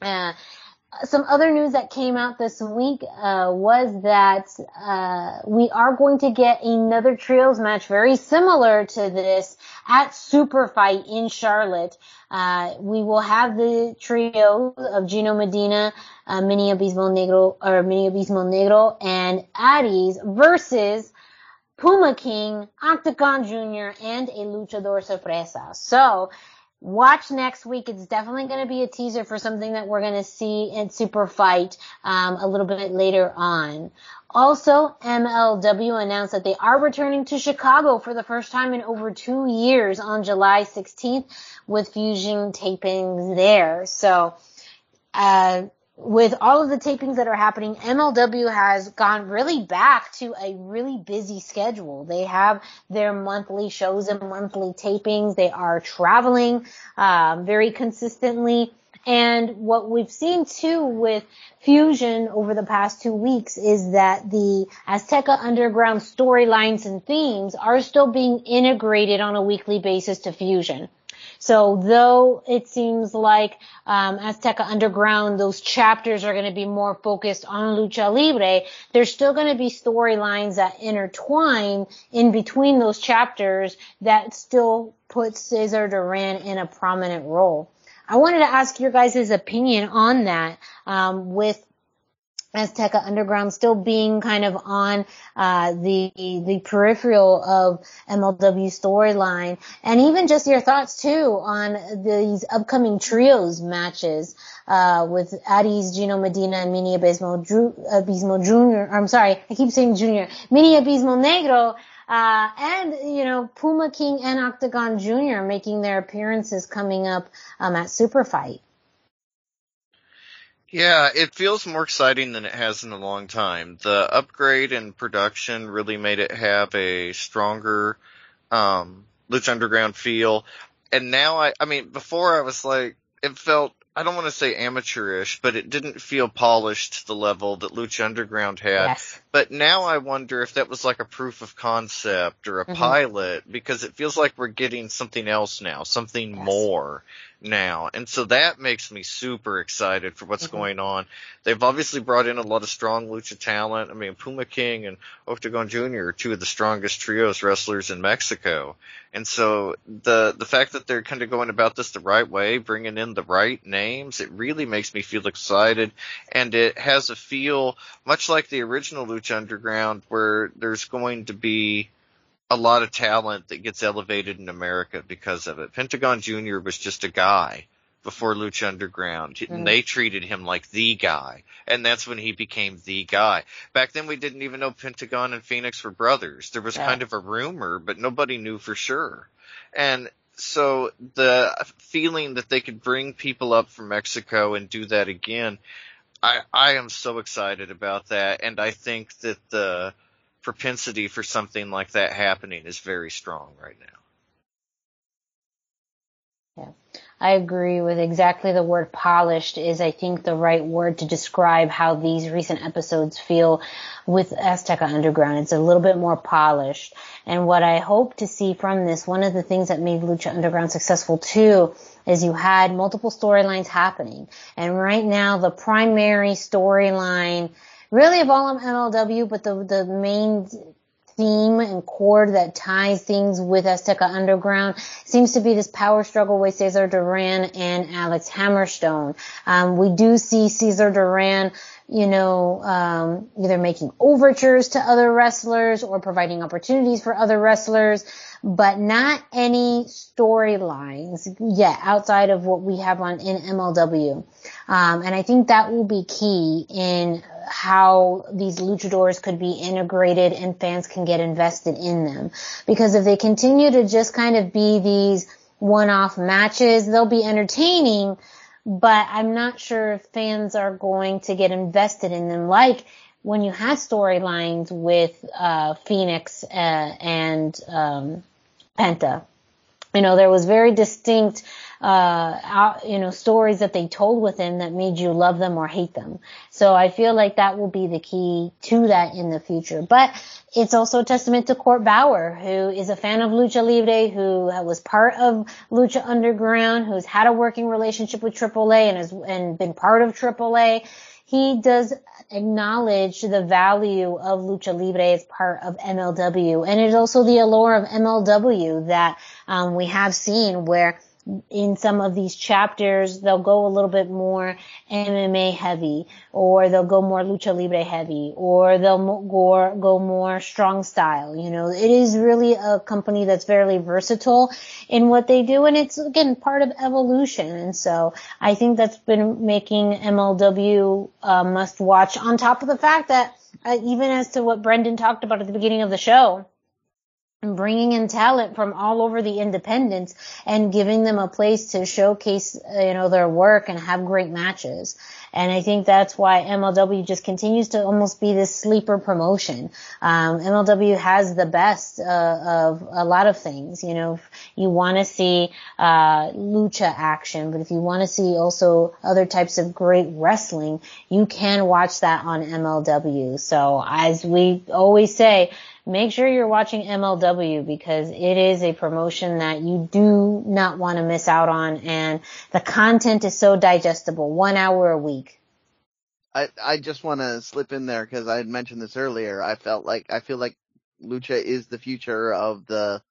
Uh, some other news that came out this week uh, was that uh, we are going to get another trios match very similar to this at Super Fight in Charlotte. Uh, we will have the trio of Gino Medina, uh, Mini Abismo Negro, or Mini Abismo Negro, and Arez versus Puma King, Octagon Jr., and a Luchador Sorpresa. So, watch next week. It's definitely going to be a teaser for something that we're going to see in Super Fight um, a little bit later on. Also, MLW announced that they are returning to Chicago for the first time in over two years on July 16th with Fusion tapings there. So, uh, with all of the tapings that are happening, MLW has gone really back to a really busy schedule. They have their monthly shows and monthly tapings. They are traveling um, very consistently. And what we've seen too with Fusion over the past two weeks is that the Azteca Underground storylines and themes are still being integrated on a weekly basis to Fusion. So though it seems like um, Azteca Underground, those chapters are going to be more focused on lucha libre, there's still going to be storylines that intertwine in between those chapters that still put Cesar Duran in a prominent role. I wanted to ask your guys' opinion on that um, with Azteca Underground still being kind of on uh, the the peripheral of MLW storyline, and even just your thoughts too on these upcoming trios matches uh, with Arez, Gino Medina, and Mini Abismo, Abismo Junior. I'm sorry, I keep saying Junior. Mini Abismo Negro. Uh, and, you know, Puma King and Octagon Jr. making their appearances coming up um, at Super Fight. Yeah, it feels more exciting than it has in a long time. The upgrade in production really made it have a stronger um Lucha Underground feel. And now I I mean before I was like it felt I don't want to say amateurish, but it didn't feel polished to the level that Lucha Underground had. Yes. But now I wonder if that was like a proof of concept or a Mhm. pilot because it feels like we're getting something else now, something Yes. more now. And so that makes me super excited for what's Mhm. going on. They've obviously brought in a lot of strong lucha talent. I mean, Puma King and Octagon Jr. are two of the strongest trios wrestlers in Mexico. And so the the fact that they're kind of going about this the right way, bringing in the right names, it really makes me feel excited. And it has a feel much like the original Lucha Underground, where there's going to be a lot of talent that gets elevated in America because of it. Pentagon Jr. was just a guy before Lucha Underground, Mhm. and they treated him like the guy, and that's when he became the guy. Back then, we didn't even know Pentagon and Fenix were brothers. There was Yeah. kind of a rumor, but nobody knew for sure. And so the feeling that they could bring people up from Mexico and do that again, I, I am so excited about that, and I think that the propensity for something like that happening is very strong right now. I agree with exactly the word polished is I think the right word to describe how these recent episodes feel with Azteca Underground. It's a little bit more polished. And what I hope to see from this, one of the things that made Lucha Underground successful too, is you had multiple storylines happening. And right now the primary storyline really of all of MLW, but the, the main theme and chord that ties things with Azteca Underground seems to be this power struggle with Cesar Duran and Alex Hammerstone. Um, we do see Cesar Duran, you know, um, either making overtures to other wrestlers or providing opportunities for other wrestlers, but not any storylines yet outside of what we have on in MLW. Um, and I think that will be key in how these luchadors could be integrated and fans can get invested in them. Because if they continue to just kind of be these one-off matches, they'll be entertaining, but I'm not sure if fans are going to get invested in them. Like when you had storylines with uh, Fenix uh, and um, Penta you know, there was very distinct, uh, you know, stories that they told within that made you love them or hate them. So I feel like that will be the key to that in the future. But it's also a testament to Court Bauer, who is a fan of Lucha Libre, who was part of Lucha Underground, who's had a working relationship with AAA and has, and been part of AAA he does acknowledge the value of lucha libre as part of MLW, and it's also the allure of MLW that um, we have seen where in some of these chapters, they'll go a little bit more MMA heavy, or they'll go more lucha libre heavy, or they'll go, go more strong style. You know, it is really a company that's very versatile in what they do, and it's again part of evolution. And so I think that's been making MLW uh, must watch. On top of the fact that uh, even as to what Brendan talked about at the beginning of the show bringing in talent from all over the independents and giving them a place to showcase, uh, you know, their work and have great matches. And I think that's why MLW just continues to almost be this sleeper promotion. Um, MLW has the best uh, of a lot of things. You know, if you want to see uh, lucha action, but if you want to see also other types of great wrestling, you can watch that on MLW. So as we always say, make sure you're watching MLW because it is a promotion that you do not want to miss out on and the content is so digestible. One hour a week. I, I just want to slip in there because I had mentioned this earlier. I felt like, I feel like Lucha is the future of the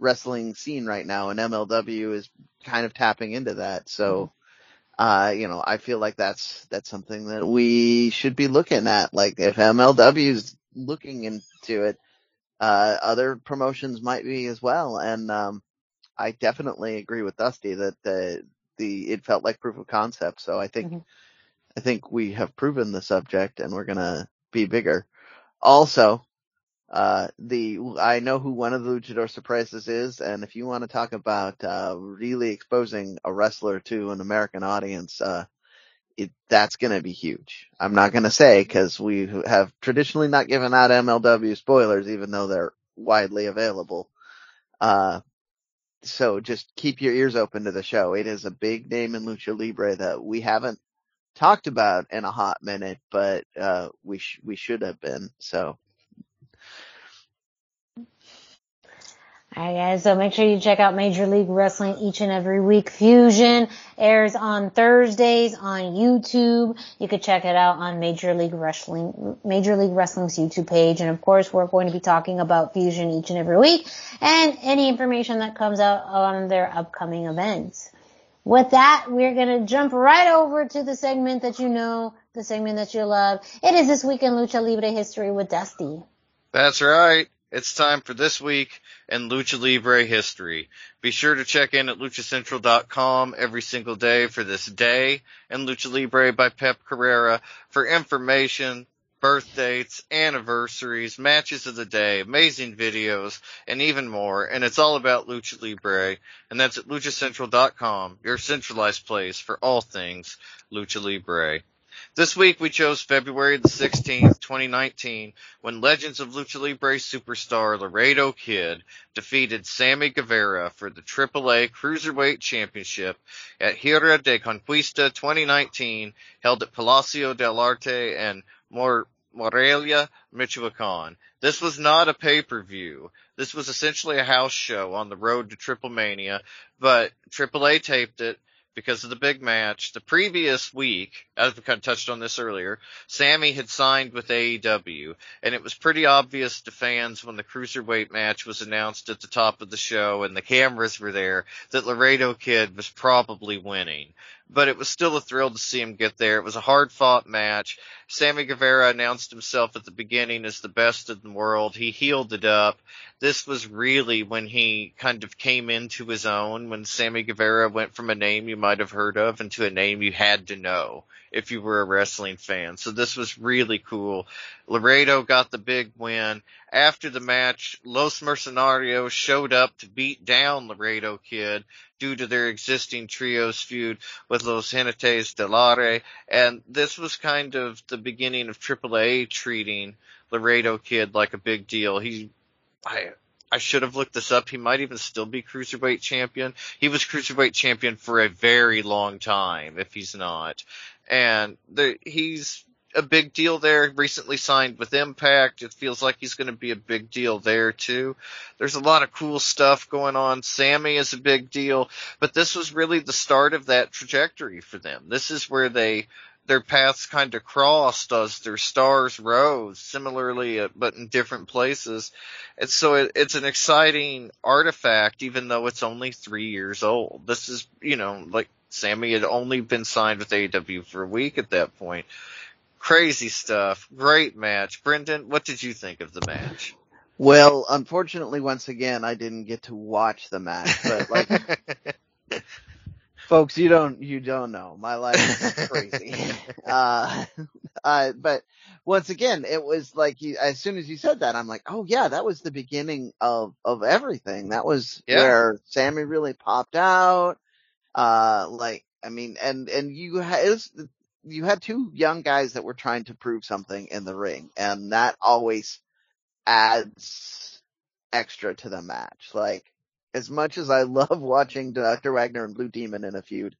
wrestling scene right now and MLW is kind of tapping into that. So, mm-hmm. uh, you know, I feel like that's, that's something that we should be looking at. Like if MLW is looking into it, uh, other promotions might be as well. And, um, I definitely agree with Dusty that the, the, it felt like proof of concept. So I think, mm-hmm. I think we have proven the subject and we're going to be bigger. Also, uh, the, I know who one of the luchador surprises is. And if you want to talk about, uh, really exposing a wrestler to an American audience, uh, it, that's going to be huge. I'm not going to say because we have traditionally not given out MLW spoilers, even though they're widely available. Uh, so just keep your ears open to the show. It is a big name in Lucha Libre that we haven't talked about in a hot minute, but, uh, we sh- we should have been. So Alright guys, so make sure you check out Major League Wrestling each and every week. Fusion airs on Thursdays on YouTube. You could check it out on Major League Wrestling, Major League Wrestling's YouTube page. And of course, we're going to be talking about Fusion each and every week and any information that comes out on their upcoming events. With that, we're gonna jump right over to the segment that you know, the segment that you love. It is This Week in Lucha Libre History with Dusty. That's right. It's time for this week in Lucha Libre history. Be sure to check in at luchacentral.com every single day for this day in Lucha Libre by Pep Carrera for information, birth dates, anniversaries, matches of the day, amazing videos, and even more. And it's all about Lucha Libre. And that's at luchacentral.com, your centralized place for all things Lucha Libre. This week we chose February the 16th, 2019, when Legends of Lucha Libre superstar Laredo Kid defeated Sammy Guevara for the AAA Cruiserweight Championship at Gira de Conquista 2019, held at Palacio del Arte and Mor- Morelia, Michoacan. This was not a pay-per-view. This was essentially a house show on the road to Triple Mania, but AAA taped it because of the big match. The previous week, as we kind of touched on this earlier, Sammy had signed with AEW, and it was pretty obvious to fans when the cruiserweight match was announced at the top of the show and the cameras were there that Laredo Kid was probably winning but it was still a thrill to see him get there. It was a hard fought match. Sammy Guevara announced himself at the beginning as the best in the world. He heeled it up. This was really when he kind of came into his own, when Sammy Guevara went from a name you might have heard of into a name you had to know if you were a wrestling fan. So this was really cool. Laredo got the big win. After the match, Los Mercenarios showed up to beat down Laredo Kid due to their existing trios feud with Los Jinetes del Aire. And this was kind of the beginning of AAA treating Laredo Kid like a big deal. He, I, I should have looked this up. He might even still be cruiserweight champion. He was cruiserweight champion for a very long time, if he's not. And the, he's a big deal there. Recently signed with Impact. It feels like he's going to be a big deal there too. There's a lot of cool stuff going on. Sammy is a big deal, but this was really the start of that trajectory for them. This is where they their paths kind of crossed as their stars rose similarly, uh, but in different places. And so it, it's an exciting artifact, even though it's only three years old. This is, you know, like Sammy had only been signed with AEW for a week at that point. Crazy stuff. Great match. Brendan, what did you think of the match? Well, unfortunately, once again, I didn't get to watch the match, but like, folks, you don't, you don't know. My life is crazy. uh, uh, but once again, it was like, you, as soon as you said that, I'm like, oh yeah, that was the beginning of, of everything. That was yeah. where Sammy really popped out. Uh, like, I mean, and, and you had, you had two young guys that were trying to prove something in the ring and that always adds extra to the match. Like as much as I love watching Dr. Wagner and Blue Demon in a feud,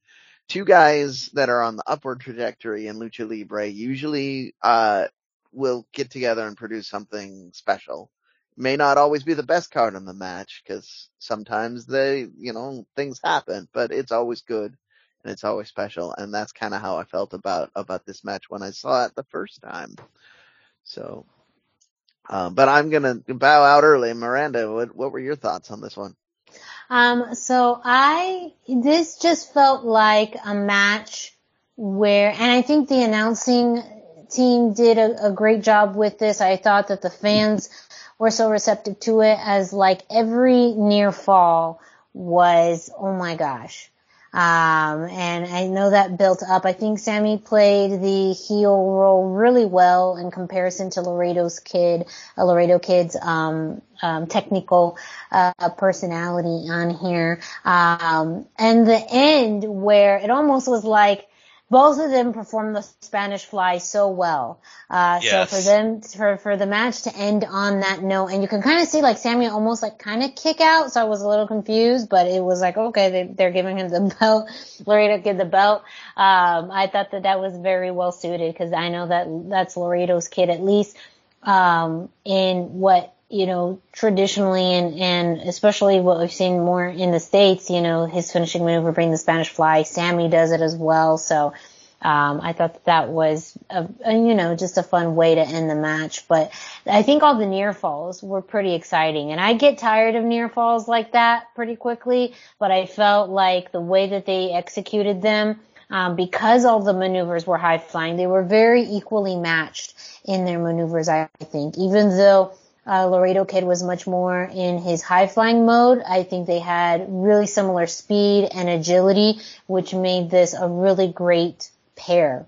two guys that are on the upward trajectory in Lucha Libre usually, uh, will get together and produce something special. May not always be the best card in the match because sometimes they, you know, things happen, but it's always good and it's always special. And that's kind of how I felt about, about this match when I saw it the first time. So, uh, but I'm going to bow out early. Miranda, what, what were your thoughts on this one? Um, so I, this just felt like a match where, and I think the announcing team did a, a great job with this. I thought that the fans were so receptive to it as like every near fall was, oh my gosh, um, and I know that built up. I think Sammy played the heel role really well in comparison to Laredo's kid, uh, Laredo kid's, um, um, technical, uh, personality on here. Um, and the end where it almost was like, both of them performed the Spanish fly so well. Uh, yes. so for them, for, for the match to end on that note, and you can kind of see like Sammy almost like kind of kick out, so I was a little confused, but it was like, okay, they, they're giving him the belt, Laredo get the belt. Um, I thought that that was very well suited because I know that that's Laredo's kid at least, um, in what you know, traditionally and, and especially what we've seen more in the States, you know, his finishing maneuver bring the Spanish fly. Sammy does it as well. So, um, I thought that, that was a, a, you know, just a fun way to end the match. But I think all the near falls were pretty exciting. And I get tired of near falls like that pretty quickly, but I felt like the way that they executed them, um, because all the maneuvers were high flying, they were very equally matched in their maneuvers, I think, even though uh, Laredo Kid was much more in his high flying mode. I think they had really similar speed and agility, which made this a really great pair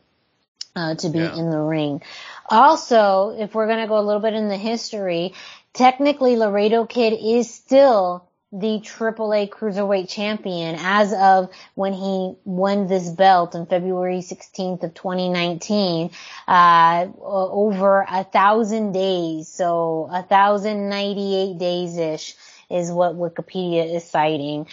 uh, to be yeah. in the ring. Also, if we're gonna go a little bit in the history, technically Laredo Kid is still the AAA Cruiserweight Champion as of when he won this belt on February 16th of 2019, uh, over a thousand days. So a thousand ninety-eight days-ish is what Wikipedia is citing.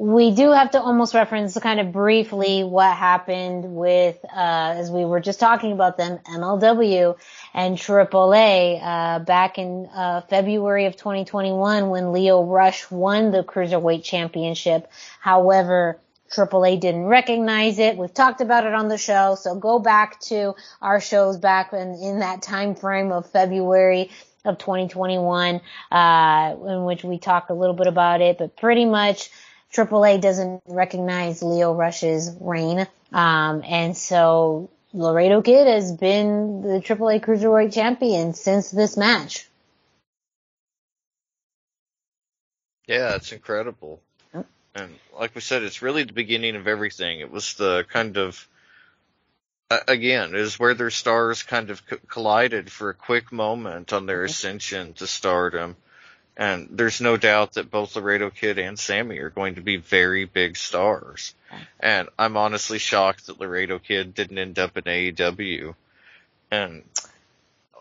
We do have to almost reference kind of briefly what happened with, uh, as we were just talking about them, MLW and AAA uh, back in uh, February of 2021 when Leo Rush won the Cruiserweight Championship. However, AAA didn't recognize it. We've talked about it on the show, so go back to our shows back in, in that time frame of February of 2021, uh, in which we talk a little bit about it, but pretty much AAA doesn't recognize Leo Rush's reign. Um, and so Laredo Kid has been the AAA Cruiserweight champion since this match. Yeah, it's incredible. Yep. And like we said, it's really the beginning of everything. It was the kind of, again, is where their stars kind of collided for a quick moment on their ascension to stardom. And there's no doubt that both Laredo Kid and Sammy are going to be very big stars. And I'm honestly shocked that Laredo Kid didn't end up in AEW. And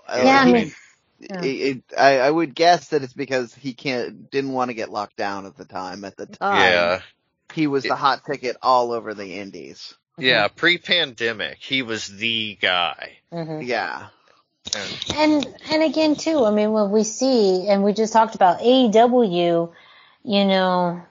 yeah, I mean, Yeah. It, it, I, I would guess that it's because he can't didn't want to get locked down at the time. At the time, Yeah. he was the hot ticket all over the Indies. Yeah, pre-pandemic, he was the guy. Mhm. Yeah, And And again too, I mean, when we see, and we just talked about AEW, you know,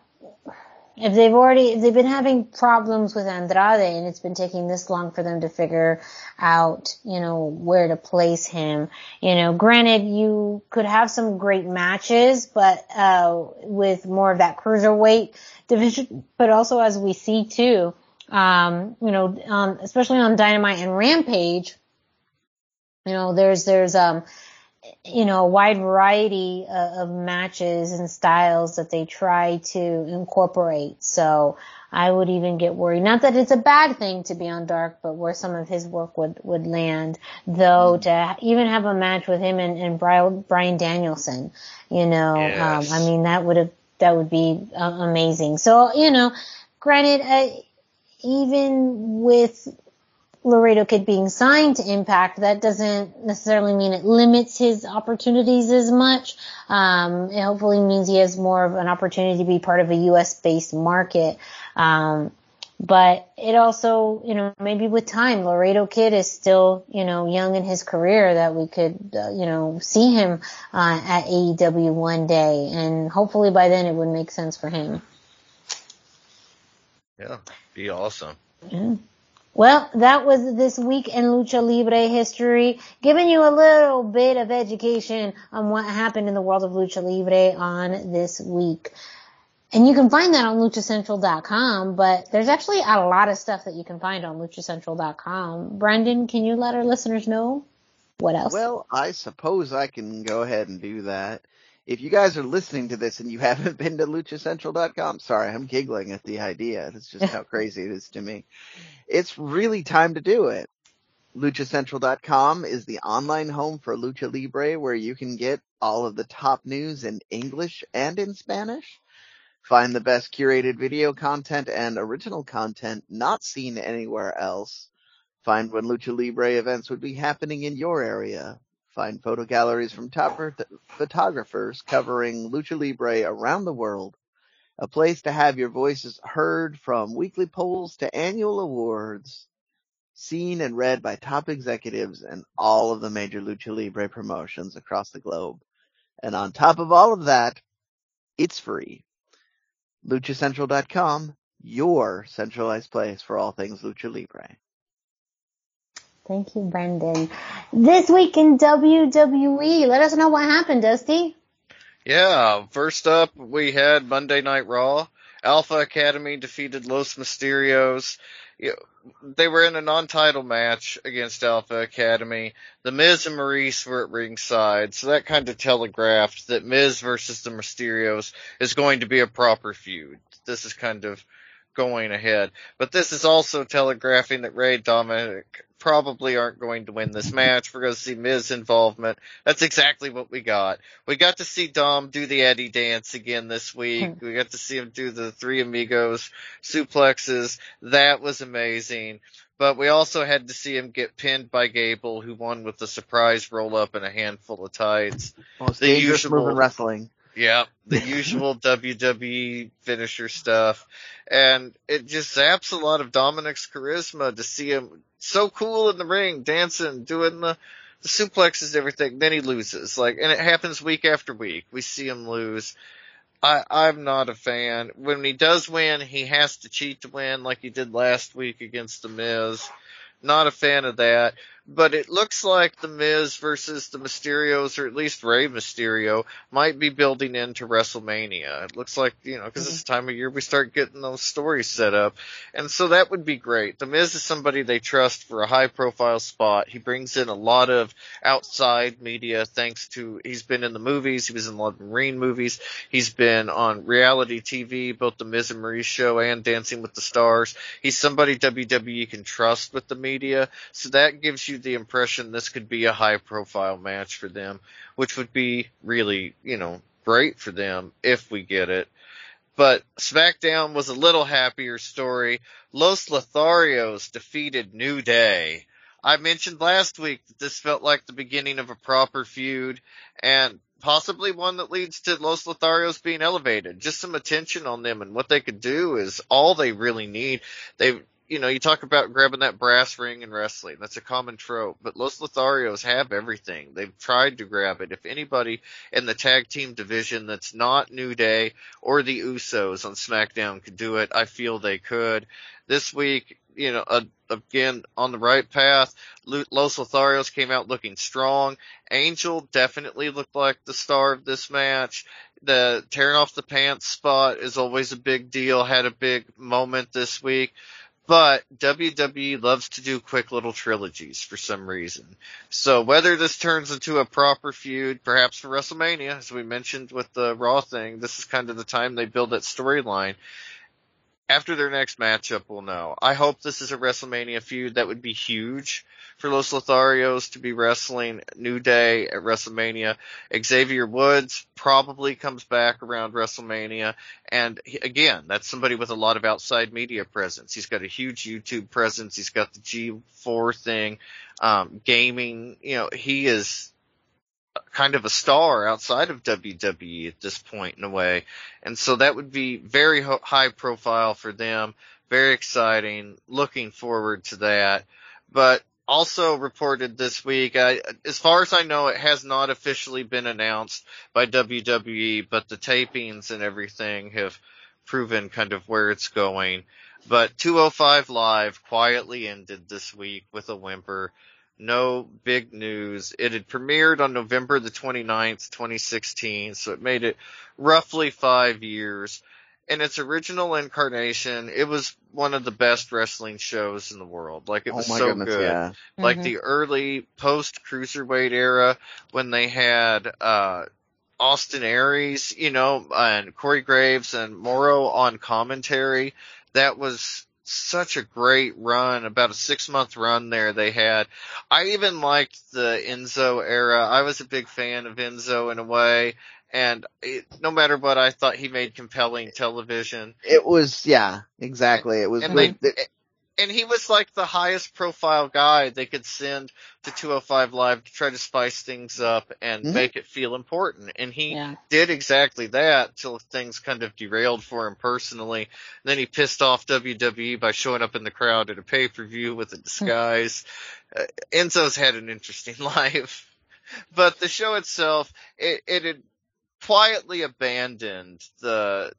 if they've already, if they've been having problems with Andrade and it's been taking this long for them to figure out, you know, where to place him, you know, granted you could have some great matches, but, uh, with more of that cruiserweight division, but also as we see too, um, you know, um, especially on Dynamite and Rampage, you know, there's, there's, um, you know, a wide variety of, of matches and styles that they try to incorporate. So I would even get worried. Not that it's a bad thing to be on Dark, but where some of his work would, would land. Though to even have a match with him and, and Bryan, Bryan Danielson, you know, Yes. um, I mean, that would have, that would be uh, amazing. So, you know, granted, uh, even with Laredo Kid being signed to Impact, that doesn't necessarily mean it limits his opportunities as much. Um, it hopefully means he has more of an opportunity to be part of a U.S. based market. Um, but it also, you know, maybe with time, Laredo Kid is still, you know, young in his career that we could, uh, you know, see him uh, at AEW one day, and hopefully by then it would make sense for him. yeah, be awesome. Well, that was this week in Lucha Libre history, giving you a little bit of education on what happened in the world of Lucha Libre on this week. And you can find that on luchacentral.com, but there's actually a lot of stuff that you can find on luchacentral.com. Brendan, can you let our listeners know what else? Well, I suppose I can go ahead and do that. If you guys are listening to this and you haven't been to luchacentral.com, sorry, I'm giggling at the idea. That's just how crazy it is to me. It's really time to do it. LuchaCentral.com is the online home for Lucha Libre where you can get all of the top news in English and in Spanish. Find the best curated video content and original content not seen anywhere else. Find when Lucha Libre events would be happening in your area. Find photo galleries from top photographers covering Lucha Libre around the world. A place to have your voices heard from weekly polls to annual awards. Seen and read by top executives and all of the major Lucha Libre promotions across the globe. And on top of all of that, it's free. LuchaCentral.com, your centralized place for all things Lucha Libre. Thank you, Brendan. This week in WWE, let us know what happened, Dusty. Yeah, first up we had Monday Night Raw. Alpha Academy defeated Los Mysterios. They were in a non-title match against Alpha Academy. The Miz and Maryse were at ringside, so that kind of telegraphed that Miz versus the Mysterios is going to be a proper feud. This is kind of going ahead. But this is also telegraphing that Rey Dominik probably aren't going to win this match. We're going to see Miz involvement. That's exactly what we got. We got to see Dom do the Eddie dance again this week. Hmm. We got to see him do the three amigos suplexes. That was amazing. But we also had to see him get pinned by Gable, who won with a surprise roll up and a handful of tights. Most The dangerous usual- move in wrestling. Yeah, the usual WWE finisher stuff. And it just zaps a lot of Dominik's charisma to see him so cool in the ring, dancing, doing the, the suplexes and everything. Then he loses. Like, and it happens week after week. We see him lose. I, I'm not a fan. When he does win, he has to cheat to win like he did last week against The Miz. Not a fan of that. But it looks like The Miz versus the Mysterios, or at least Rey Mysterio, might be building into WrestleMania. It looks like, you know, because it's mm-hmm. the time of year we start getting those stories set up. And so that would be great. The Miz is somebody they trust for a high profile spot. He brings in a lot of outside media thanks to, he's been in the movies, he was in a lot of Marine movies, he's been on reality TV, both the Miz and Marie show and Dancing with the Stars. He's somebody WWE can trust with the media. So that gives you the impression this could be a high profile match for them, which would be really, you know, great for them if we get it. But SmackDown was a little happier story. Los Lotharios defeated New Day. I mentioned last week that this felt like the beginning of a proper feud and possibly one that leads to Los Lotharios being elevated. Just some attention on them and what they could do is all they really need. They you know, you talk about grabbing that brass ring in wrestling. That's a common trope, but Los Lotharios have everything. They've tried to grab it. If anybody in the tag team division that's not New Day or the Usos on SmackDown could do it, I feel they could. This week, you know, again, on the right path, Los Lotharios came out looking strong. Angel definitely looked like the star of this match. The tearing off the pants spot is always a big deal. Had a big moment this week. But WWE loves to do quick little trilogies for some reason. So whether this turns into a proper feud, perhaps for WrestleMania, as we mentioned with the Raw thing, this is kind of the time they build that storyline. After their next matchup, we'll know. I hope this is a WrestleMania feud. That would be huge for Los Lotharios to be wrestling New Day at WrestleMania. Xavier Woods probably comes back around WrestleMania. And he, again, that's somebody with a lot of outside media presence. He's got a huge YouTube presence. He's got the G4 thing, um, gaming. You know, he is kind of a star outside of WWE at this point in a way. And so that would be very ho- high profile for them. Very exciting. Looking forward to that. But also reported this week, I, as far as I know, it has not officially been announced by WWE, but the tapings and everything have proven kind of where it's going. But 205 Live quietly ended this week with a whimper. No big news. It had premiered on November the 29th, 2016, so it made it roughly five years in its original incarnation, it was one of the best wrestling shows in the world. Like it was oh so goodness, good. Yeah. Like Mhm. the early post cruiserweight era when they had uh Austin Aries, you know, and Corey Graves and Mauro on commentary. That was such a great run, about a six month run there they had. I even liked the Enzo era. I was a big fan of Enzo in a way. And it, no matter what, I thought he made compelling television. It was, yeah, exactly. It was And they, and he was like the highest profile guy they could send to 205 Live to try to spice things up and Mhm. make it feel important. And he Yeah. did exactly that till things kind of derailed for him personally. And Then he pissed off WWE by showing up in the crowd at a pay per view with a disguise. uh, Enzo's had an interesting life. But the show itself, it, it had quietly abandoned the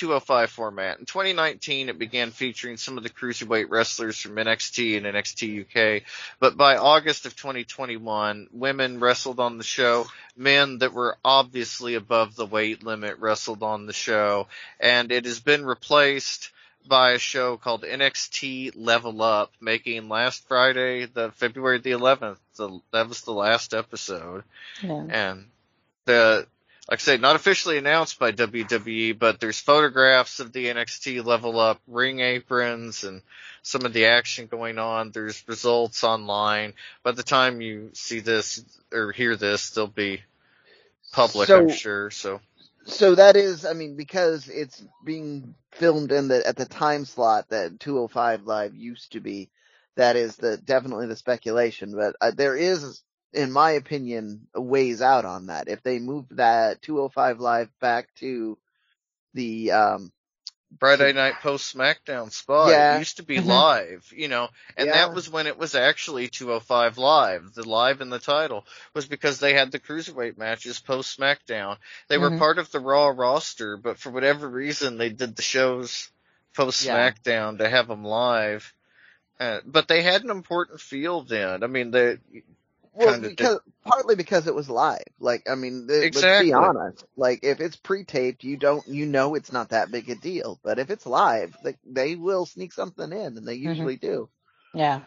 205 format. In 2019, it began featuring some of the cruiserweight wrestlers from NXT and NXT UK. But by August of 2021, women wrestled on the show. Men that were obviously above the weight limit wrestled on the show. And it has been replaced by a show called NXT Level Up, making last Friday, the February the 11th, the, that was the last episode. Yeah. And the, like I say, not officially announced by WWE, but there's photographs of the NXT level up ring aprons and some of the action going on. There's results online. By the time you see this or hear this, they'll be public, So- I'm sure. So so that is, I mean, because it's being filmed in the, at the time slot that 205 Live used to be, that is the, definitely the speculation, but uh, there is, in my opinion, weighs out on that. If they move that 205 Live back to the, um, Friday night post SmackDown spot. Yeah. It used to be Mhm. live, you know, and Yeah. that was when it was actually 205 live. The live in the title was because they had the cruiserweight matches post SmackDown. They were Mhm. part of the Raw roster, but for whatever reason they did the shows post Yeah. SmackDown to have them live. Uh, but they had an important feel then. I mean, they, Well, Kinda because partly because it was live. Like, I mean, th- Exactly. let's be honest. Like, if it's pre-taped, you don't, you know, it's not that big a deal. But if it's live, they, they will sneak something in, and they mm-hmm. usually do. Yeah.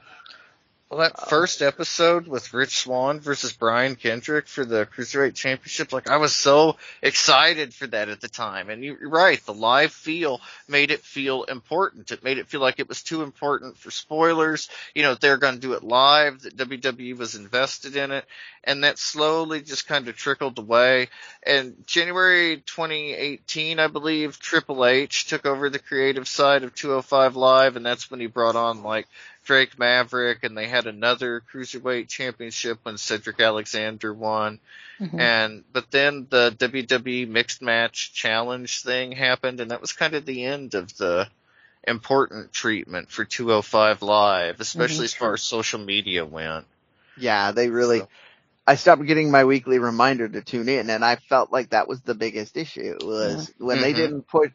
Well, that uh, first episode with Rich Swann versus Brian Kendrick for the Cruiserweight Championship, like I was so excited for that at the time. And you're right, the live feel made it feel important. It made it feel like it was too important for spoilers. You know, they're going to do it live, that WWE was invested in it. And that slowly just kind of trickled away. And January 2018, I believe, Triple H took over the creative side of 205 Live, and that's when he brought on like Drake Maverick, and they had another cruiserweight championship when Cedric Alexander won. Mm-hmm. And but then the WWE Mixed Match Challenge thing happened, and that was kind of the end of the important treatment for 205 Live, especially mm-hmm. as far as social media went. Yeah, they really. So. I stopped getting my weekly reminder to tune in, and I felt like that was the biggest issue was mm-hmm. when they mm-hmm. didn't put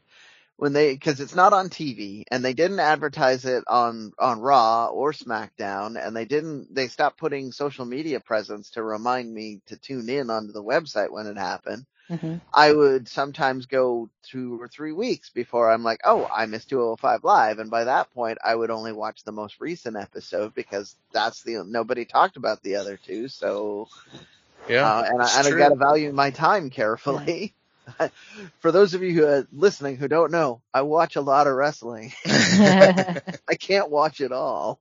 when they because it's not on TV and they didn't advertise it on on Raw or SmackDown and they didn't they stopped putting social media presence to remind me to tune in onto the website when it happened. Mm-hmm. I would sometimes go two or three weeks before I'm like, oh, I missed 205 live, and by that point I would only watch the most recent episode because that's the nobody talked about the other two, so yeah, uh, and, I, and I got to value my time carefully. for those of you who are listening who don't know, I watch a lot of wrestling. I can't watch it all.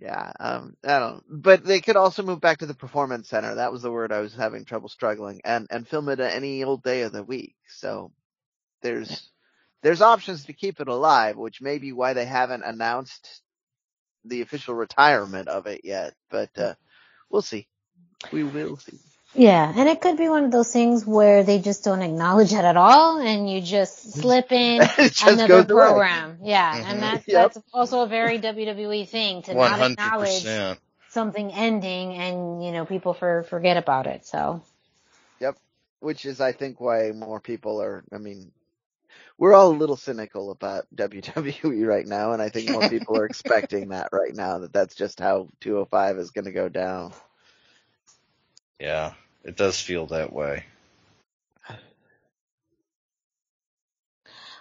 Yeah, um, I don't. But they could also move back to the performance center. That was the word I was having trouble struggling, and and film it at any old day of the week. So there's there's options to keep it alive, which may be why they haven't announced the official retirement of it yet. But uh, we'll see. We will see. Yeah, and it could be one of those things where they just don't acknowledge it at all, and you just slip in another program. Yeah, mm-hmm. and that's yep. that's also a very WWE thing to 100%. not acknowledge something ending, and you know people for forget about it. So. Yep, which is I think why more people are. I mean, we're all a little cynical about WWE right now, and I think more people are expecting that right now that that's just how 205 is going to go down. Yeah, it does feel that way.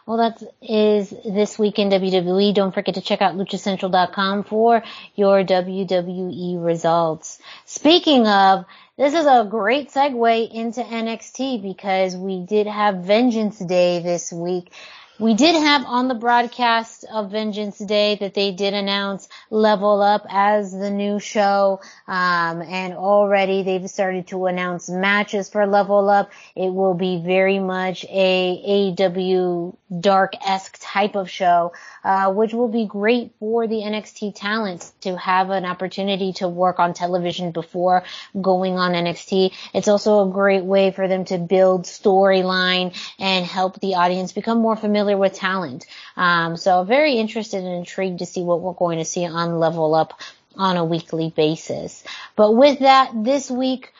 Well, that is this week in WWE. Don't forget to check out luchacentral.com for your WWE results. Speaking of, this is a great segue into NXT because we did have Vengeance Day this week we did have on the broadcast of Vengeance Day that they did announce Level Up as the new show, um, and already they've started to announce matches for Level Up. It will be very much a AEW dark-esque type of show, uh, which will be great for the NXT talent to have an opportunity to work on television before going on NXT. It's also a great way for them to build storyline and help the audience become more familiar with talent. Um, so very interested and intrigued to see what we're going to see on Level Up on a weekly basis. But with that, this week,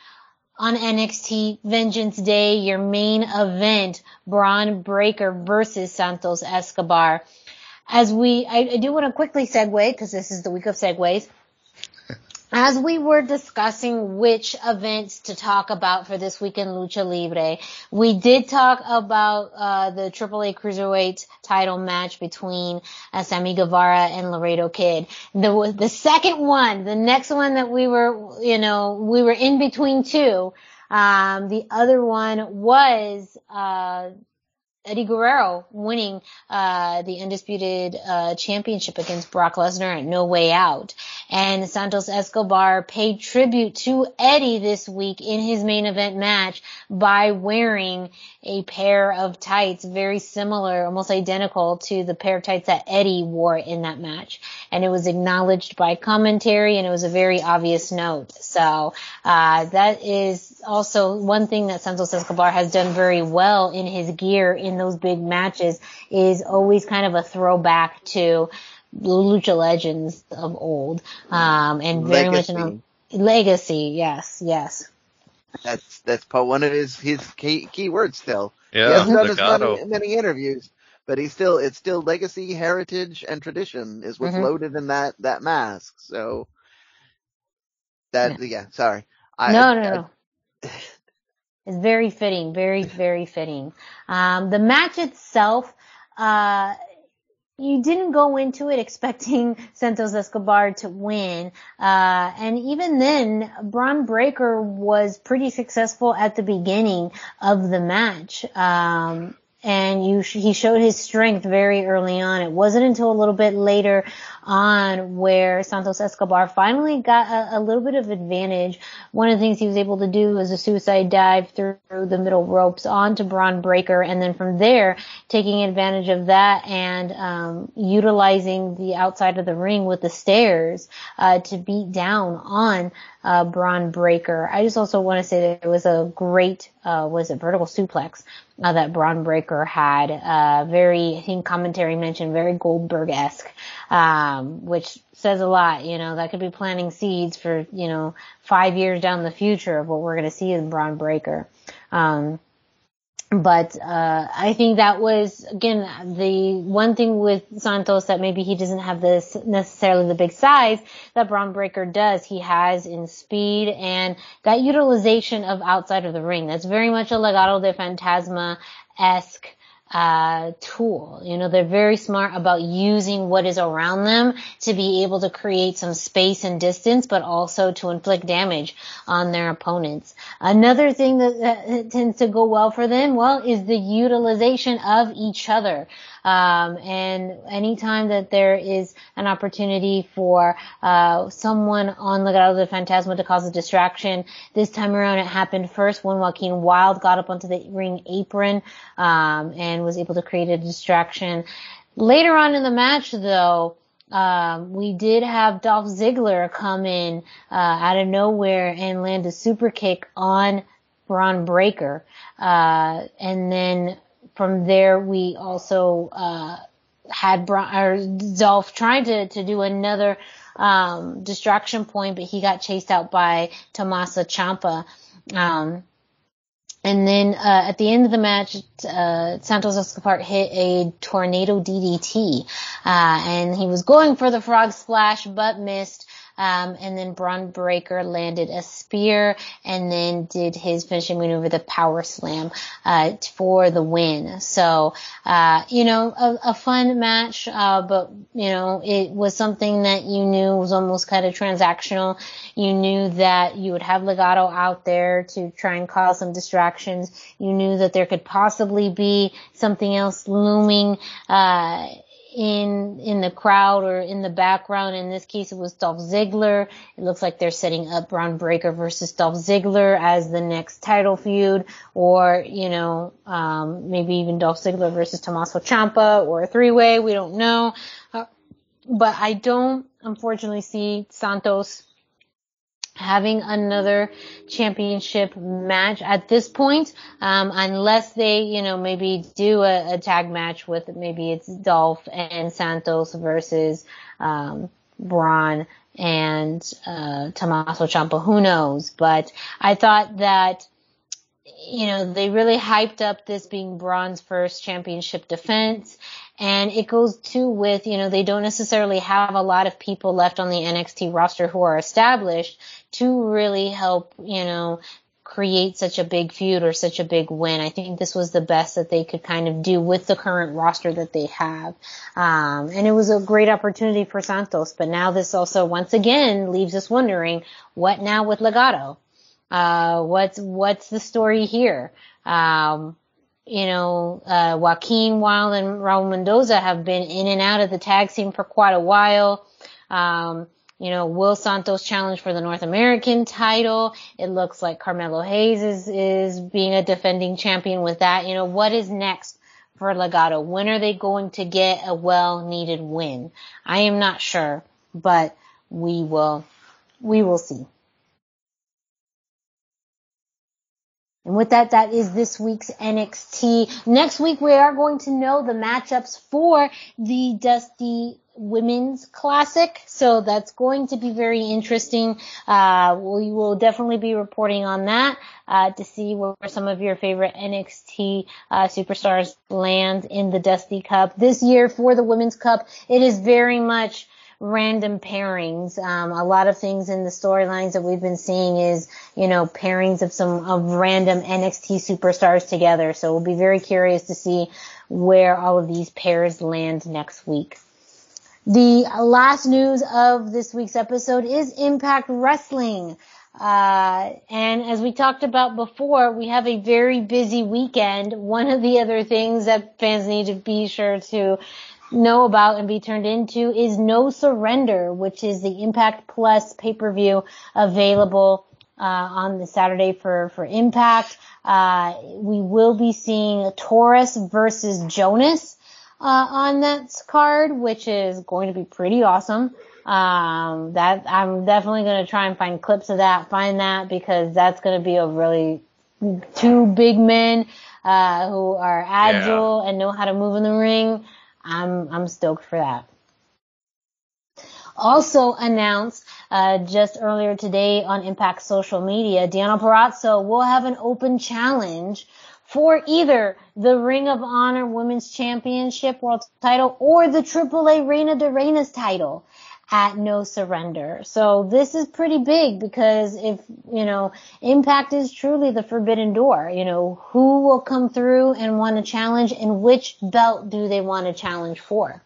on NXT Vengeance Day, your main event, Bron Breakker versus Santos Escobar. As we, I, I do want to quickly segue because this is the week of segues as we were discussing which events to talk about for this weekend Lucha Libre, we did talk about uh, the AAA Cruiserweight title match between uh, Sammy Guevara and Laredo Kid. The the second one, the next one that we were, you know, we were in between two. Um, the other one was uh, Eddie Guerrero winning uh, the undisputed uh, championship against Brock Lesnar at No Way Out. And Santos Escobar paid tribute to Eddie this week in his main event match by wearing a pair of tights very similar, almost identical to the pair of tights that Eddie wore in that match. And it was acknowledged by commentary and it was a very obvious note. So uh, that is also one thing that Santos Escobar has done very well in his gear in those big matches is always kind of a throwback to lucha legends of old, um, and very legacy. much an legacy. Yes, yes. That's that's one of his his key key words still. Yeah, he hasn't done as many, many interviews, but he's still it's still legacy, heritage, and tradition is what's mm-hmm. loaded in that that mask. So that yeah, yeah sorry. I, no, no, I, no. It's very fitting, very, very fitting. Um, the match itself, uh, you didn't go into it expecting Santos Escobar to win. Uh, and even then, Bron Breakker was pretty successful at the beginning of the match. Um, and you he showed his strength very early on. It wasn't until a little bit later on where Santos Escobar finally got a, a, little bit of advantage. One of the things he was able to do was a suicide dive through the middle ropes onto Bron Breakker, and then from there taking advantage of that and um, utilizing the outside of the ring with the stairs uh, to beat down on uh, Bron Breakker. I just also want to say that it was a great, uh, was it vertical suplex uh, that Bron Breakker had. Uh, very, I think commentary mentioned very Goldberg-esque, um, which says a lot. You know, that could be planting seeds for, you know, five years down the future of what we're going to see in Bron Breakker. Um, but uh, I think that was again the one thing with Santos that maybe he doesn't have this necessarily the big size that Bron Breakker does. He has in speed and that utilization of outside of the ring. That's very much a Legado de Fantasma esque uh, tool. You know, they're very smart about using what is around them to be able to create some space and distance, but also to inflict damage on their opponents. Another thing that, that tends to go well for them, well, is the utilization of each other. Um, and anytime that there is an opportunity for uh, someone on Legado de Fantasma to cause a distraction, this time around it happened first when Joaquin Wilde got up onto the ring apron um, and was able to create a distraction. Later on in the match, though, um, we did have Dolph Ziggler come in uh, out of nowhere and land a super kick on Bron Breakker, uh, and then from there, we also uh, had Bron- or Dolph trying to to do another um, distraction point, but he got chased out by Tommaso Ciampa. Um, and then uh, at the end of the match, uh, Santos Escobar hit a tornado DDT, uh, and he was going for the frog splash, but missed. Um, and then Bron Breakker landed a spear and then did his finishing maneuver, the power slam, uh, for the win. So, uh, you know, a, a fun match, uh, but, you know, it was something that you knew was almost kind of transactional. You knew that you would have Legado out there to try and cause some distractions. You knew that there could possibly be something else looming, uh, in in the crowd or in the background. In this case, it was Dolph Ziggler. It looks like they're setting up Bron Breakker versus Dolph Ziggler as the next title feud, or you know, um, maybe even Dolph Ziggler versus Tommaso Ciampa or a three way. We don't know, uh, but I don't unfortunately see Santos having another championship match at this point, um, unless they, you know, maybe do a, a, tag match with maybe it's Dolph and Santos versus um, Bron and uh, Tommaso Ciampa. Who knows? But I thought that. You know, they really hyped up this being Bron's first championship defense. And it goes too with, you know, they don't necessarily have a lot of people left on the NXT roster who are established to really help, you know, create such a big feud or such a big win. I think this was the best that they could kind of do with the current roster that they have. Um, and it was a great opportunity for Santos, but now this also once again leaves us wondering what now with Legado? Uh, what's, what's the story here? Um, you know, uh, Joaquin Wilde and Raul Mendoza have been in and out of the tag scene for quite a while. Um, you know, Will Santos challenge for the North American title. It looks like Carmelo Hayes is, is being a defending champion with that. You know, what is next for Legado? When are they going to get a well needed win? I am not sure, but we will, we will see. And with that, that is this week's NXT. Next week, we are going to know the matchups for the Dusty Women's Classic. So that's going to be very interesting. Uh, we will definitely be reporting on that, uh, to see where some of your favorite NXT, uh, superstars land in the Dusty Cup. This year for the Women's Cup, it is very much random pairings. Um, a lot of things in the storylines that we've been seeing is, you know, pairings of some of random NXT superstars together. So we'll be very curious to see where all of these pairs land next week. The last news of this week's episode is Impact Wrestling. Uh, and as we talked about before, we have a very busy weekend. One of the other things that fans need to be sure to know about and be turned into is No Surrender, which is the Impact Plus pay-per-view available uh, on the Saturday for for Impact. Uh, we will be seeing Taurus versus Jonah uh, on that card, which is going to be pretty awesome. Um, that I'm definitely going to try and find clips of that, find that because that's going to be a really two big men uh, who are agile yeah. and know how to move in the ring. I'm I'm stoked for that. Also announced uh, just earlier today on Impact social media, Deonna Purrazzo will have an open challenge for either the Ring of Honor Women's Championship World Title or the AAA Reina de Reinas title at No Surrender. So this is pretty big because if, you know, Impact is truly the forbidden door, you know, who will come through and want to challenge and which belt do they want to challenge for?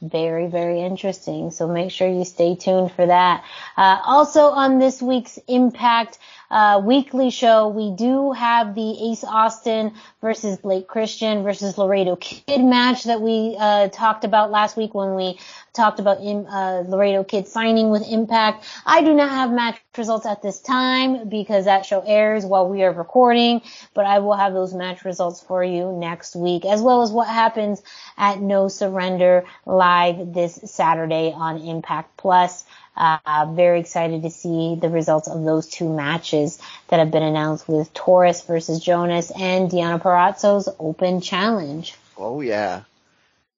Very, very interesting. So make sure you stay tuned for that. Uh, also on this week's Impact uh, weekly show, we do have the Ace Austin versus Blake Christian versus Laredo Kid match that we uh, talked about last week when we talked about uh, Laredo Kid signing with Impact. I do not have match results at this time because that show airs while we are recording, but I will have those match results for you next week, as well as what happens at No Surrender live this Saturday on Impact Plus. Uh, very excited to see the results of those two matches that have been announced with Taurus versus Jonah and Deonna Purrazzo's Open Challenge. Oh yeah.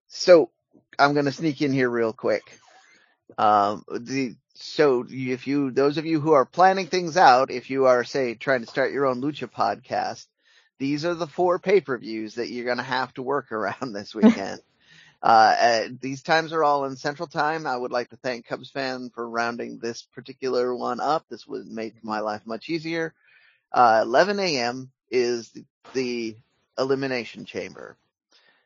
So I'm gonna sneak in here real quick. Um, the so if you those of you who are planning things out, if you are say trying to start your own lucha podcast, these are the four pay-per-views that you're gonna have to work around this weekend. Uh, uh, these times are all in Central Time. I would like to thank Cubs fan for rounding this particular one up. This would make my life much easier. Uh, 11 a.m. is the, the Elimination Chamber.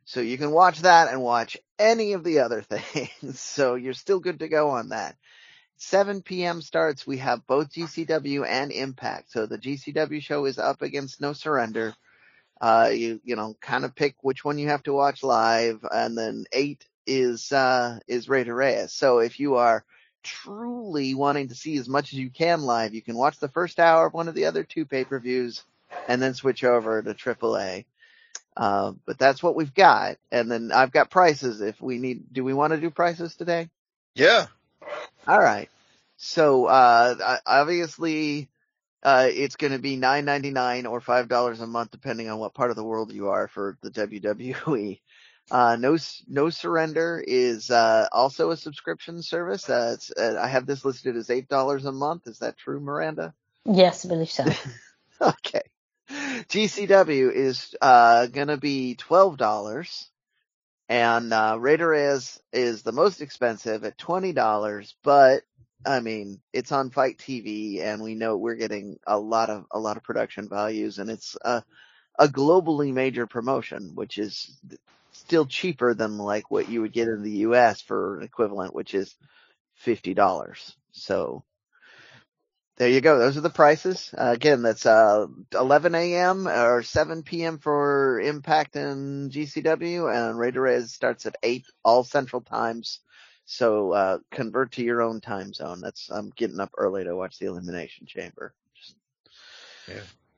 So you can watch that and watch any of the other things. so you're still good to go on that. 7 p.m. starts. We have both GCW and Impact. So the GCW show is up against No Surrender. Uh, you, you know, kind of pick which one you have to watch live. And then eight is, uh, is Rey de Reyes. So if you are truly wanting to see as much as you can live, you can watch the first hour of one of the other two pay-per-views and then switch over to AAA. Uh, but that's what we've got. And then I've got prices if we need, do we want to do prices today? Yeah. All right. So, uh, obviously, uh, it's going to be nine ninety nine or five dollars a month, depending on what part of the world you are for the WWE. Uh, no, no surrender is uh, also a subscription service. Uh, uh, I have this listed as eight dollars a month. Is that true, Miranda? Yes, I believe so. okay. GCW is uh, gonna be twelve dollars, and uh, Rey de Reyes is the most expensive at twenty dollars, but I mean, it's on FITE TV and we know we're getting a lot of, a lot of production values and it's a, a globally major promotion, which is still cheaper than like what you would get in the US for an equivalent, which is $50. So there you go. Those are the prices. Uh, again, that's, uh, 11 a.m. or 7 p.m. for Impact and GCW and Rey de Reyes starts at 8 all central times so uh, convert to your own time zone. That's I'm getting up early to watch the Elimination Chamber. Just...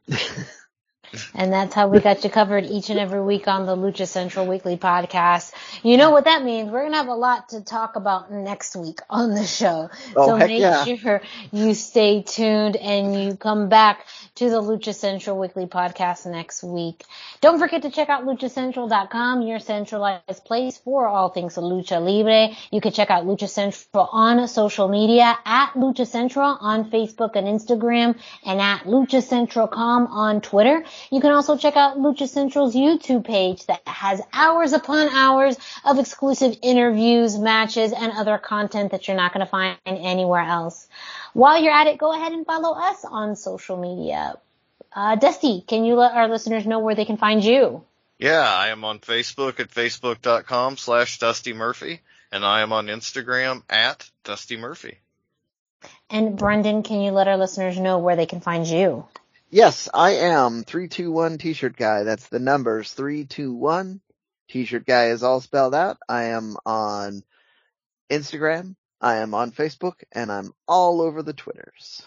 Yeah. And that's how we got you covered each and every week on the Lucha Central Weekly podcast. You know what that means? We're gonna have a lot to talk about next week on the show. Oh, so make yeah. sure you stay tuned and you come back to the Lucha Central Weekly podcast next week. Don't forget to check out luchacentral.com, your centralized place for all things Lucha Libre. You can check out Lucha Central on social media at Lucha Central on Facebook and Instagram and at Lucha Central.com on Twitter. You can also check out Lucha Central's YouTube page that has hours upon hours of exclusive interviews, matches, and other content that you're not going to find anywhere else. While you're at it, go ahead and follow us on social media. Uh, Dusty, can you let our listeners know where they can find you? Yeah, I am on Facebook at facebook.com slash Dusty Murphy, and I am on Instagram at Dusty Murphy. And Brendan, can you let our listeners know where they can find you? Yes, I am 321 t-shirt guy. That's the numbers 321. T-shirt guy is all spelled out. I am on Instagram. I am on Facebook and I'm all over the Twitters.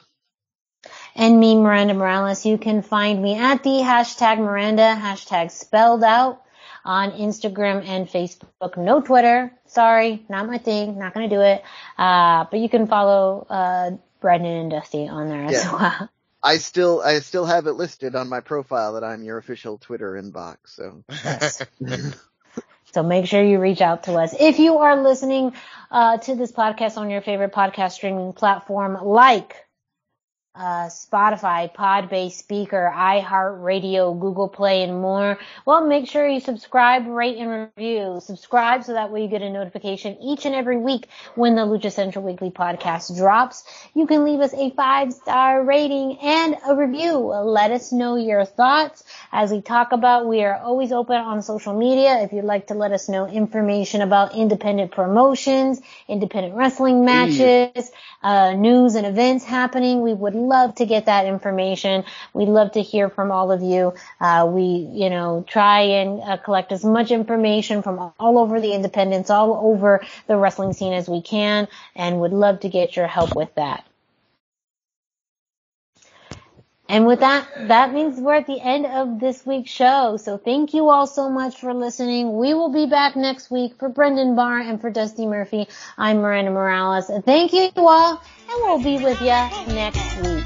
And me, Miranda Morales, you can find me at the hashtag Miranda, hashtag spelled out on Instagram and Facebook. No Twitter. Sorry, not my thing. Not gonna do it. Uh, but you can follow, uh, Brendan and Dusty on there as well. I still, I still have it listed on my profile that I'm your official Twitter inbox. So. Yes. so make sure you reach out to us. If you are listening, uh, to this podcast on your favorite podcast streaming platform like uh, Spotify, Podbase, Spreaker, iHeartRadio, Google Play, and more. Well, make sure you subscribe, rate, and review. Subscribe so that way you get a notification each and every week when the Lucha Central Weekly podcast drops. You can leave us a five star rating and a review. Let us know your thoughts. As we talk about, we are always open on social media. If you'd like to let us know information about independent promotions, independent wrestling matches, uh, news and events happening, we would love to get that information. We'd love to hear from all of you. Uh, we, you know, try and uh, collect as much information from all over the independents, all over the wrestling scene as we can, and would love to get your help with that. And with that, that means we're at the end of this week's show. So thank you all so much for listening. We will be back next week for Brendan Barr and for Dusty Murphy. I'm Miranda Morales. Thank you all, and we'll be with you next week.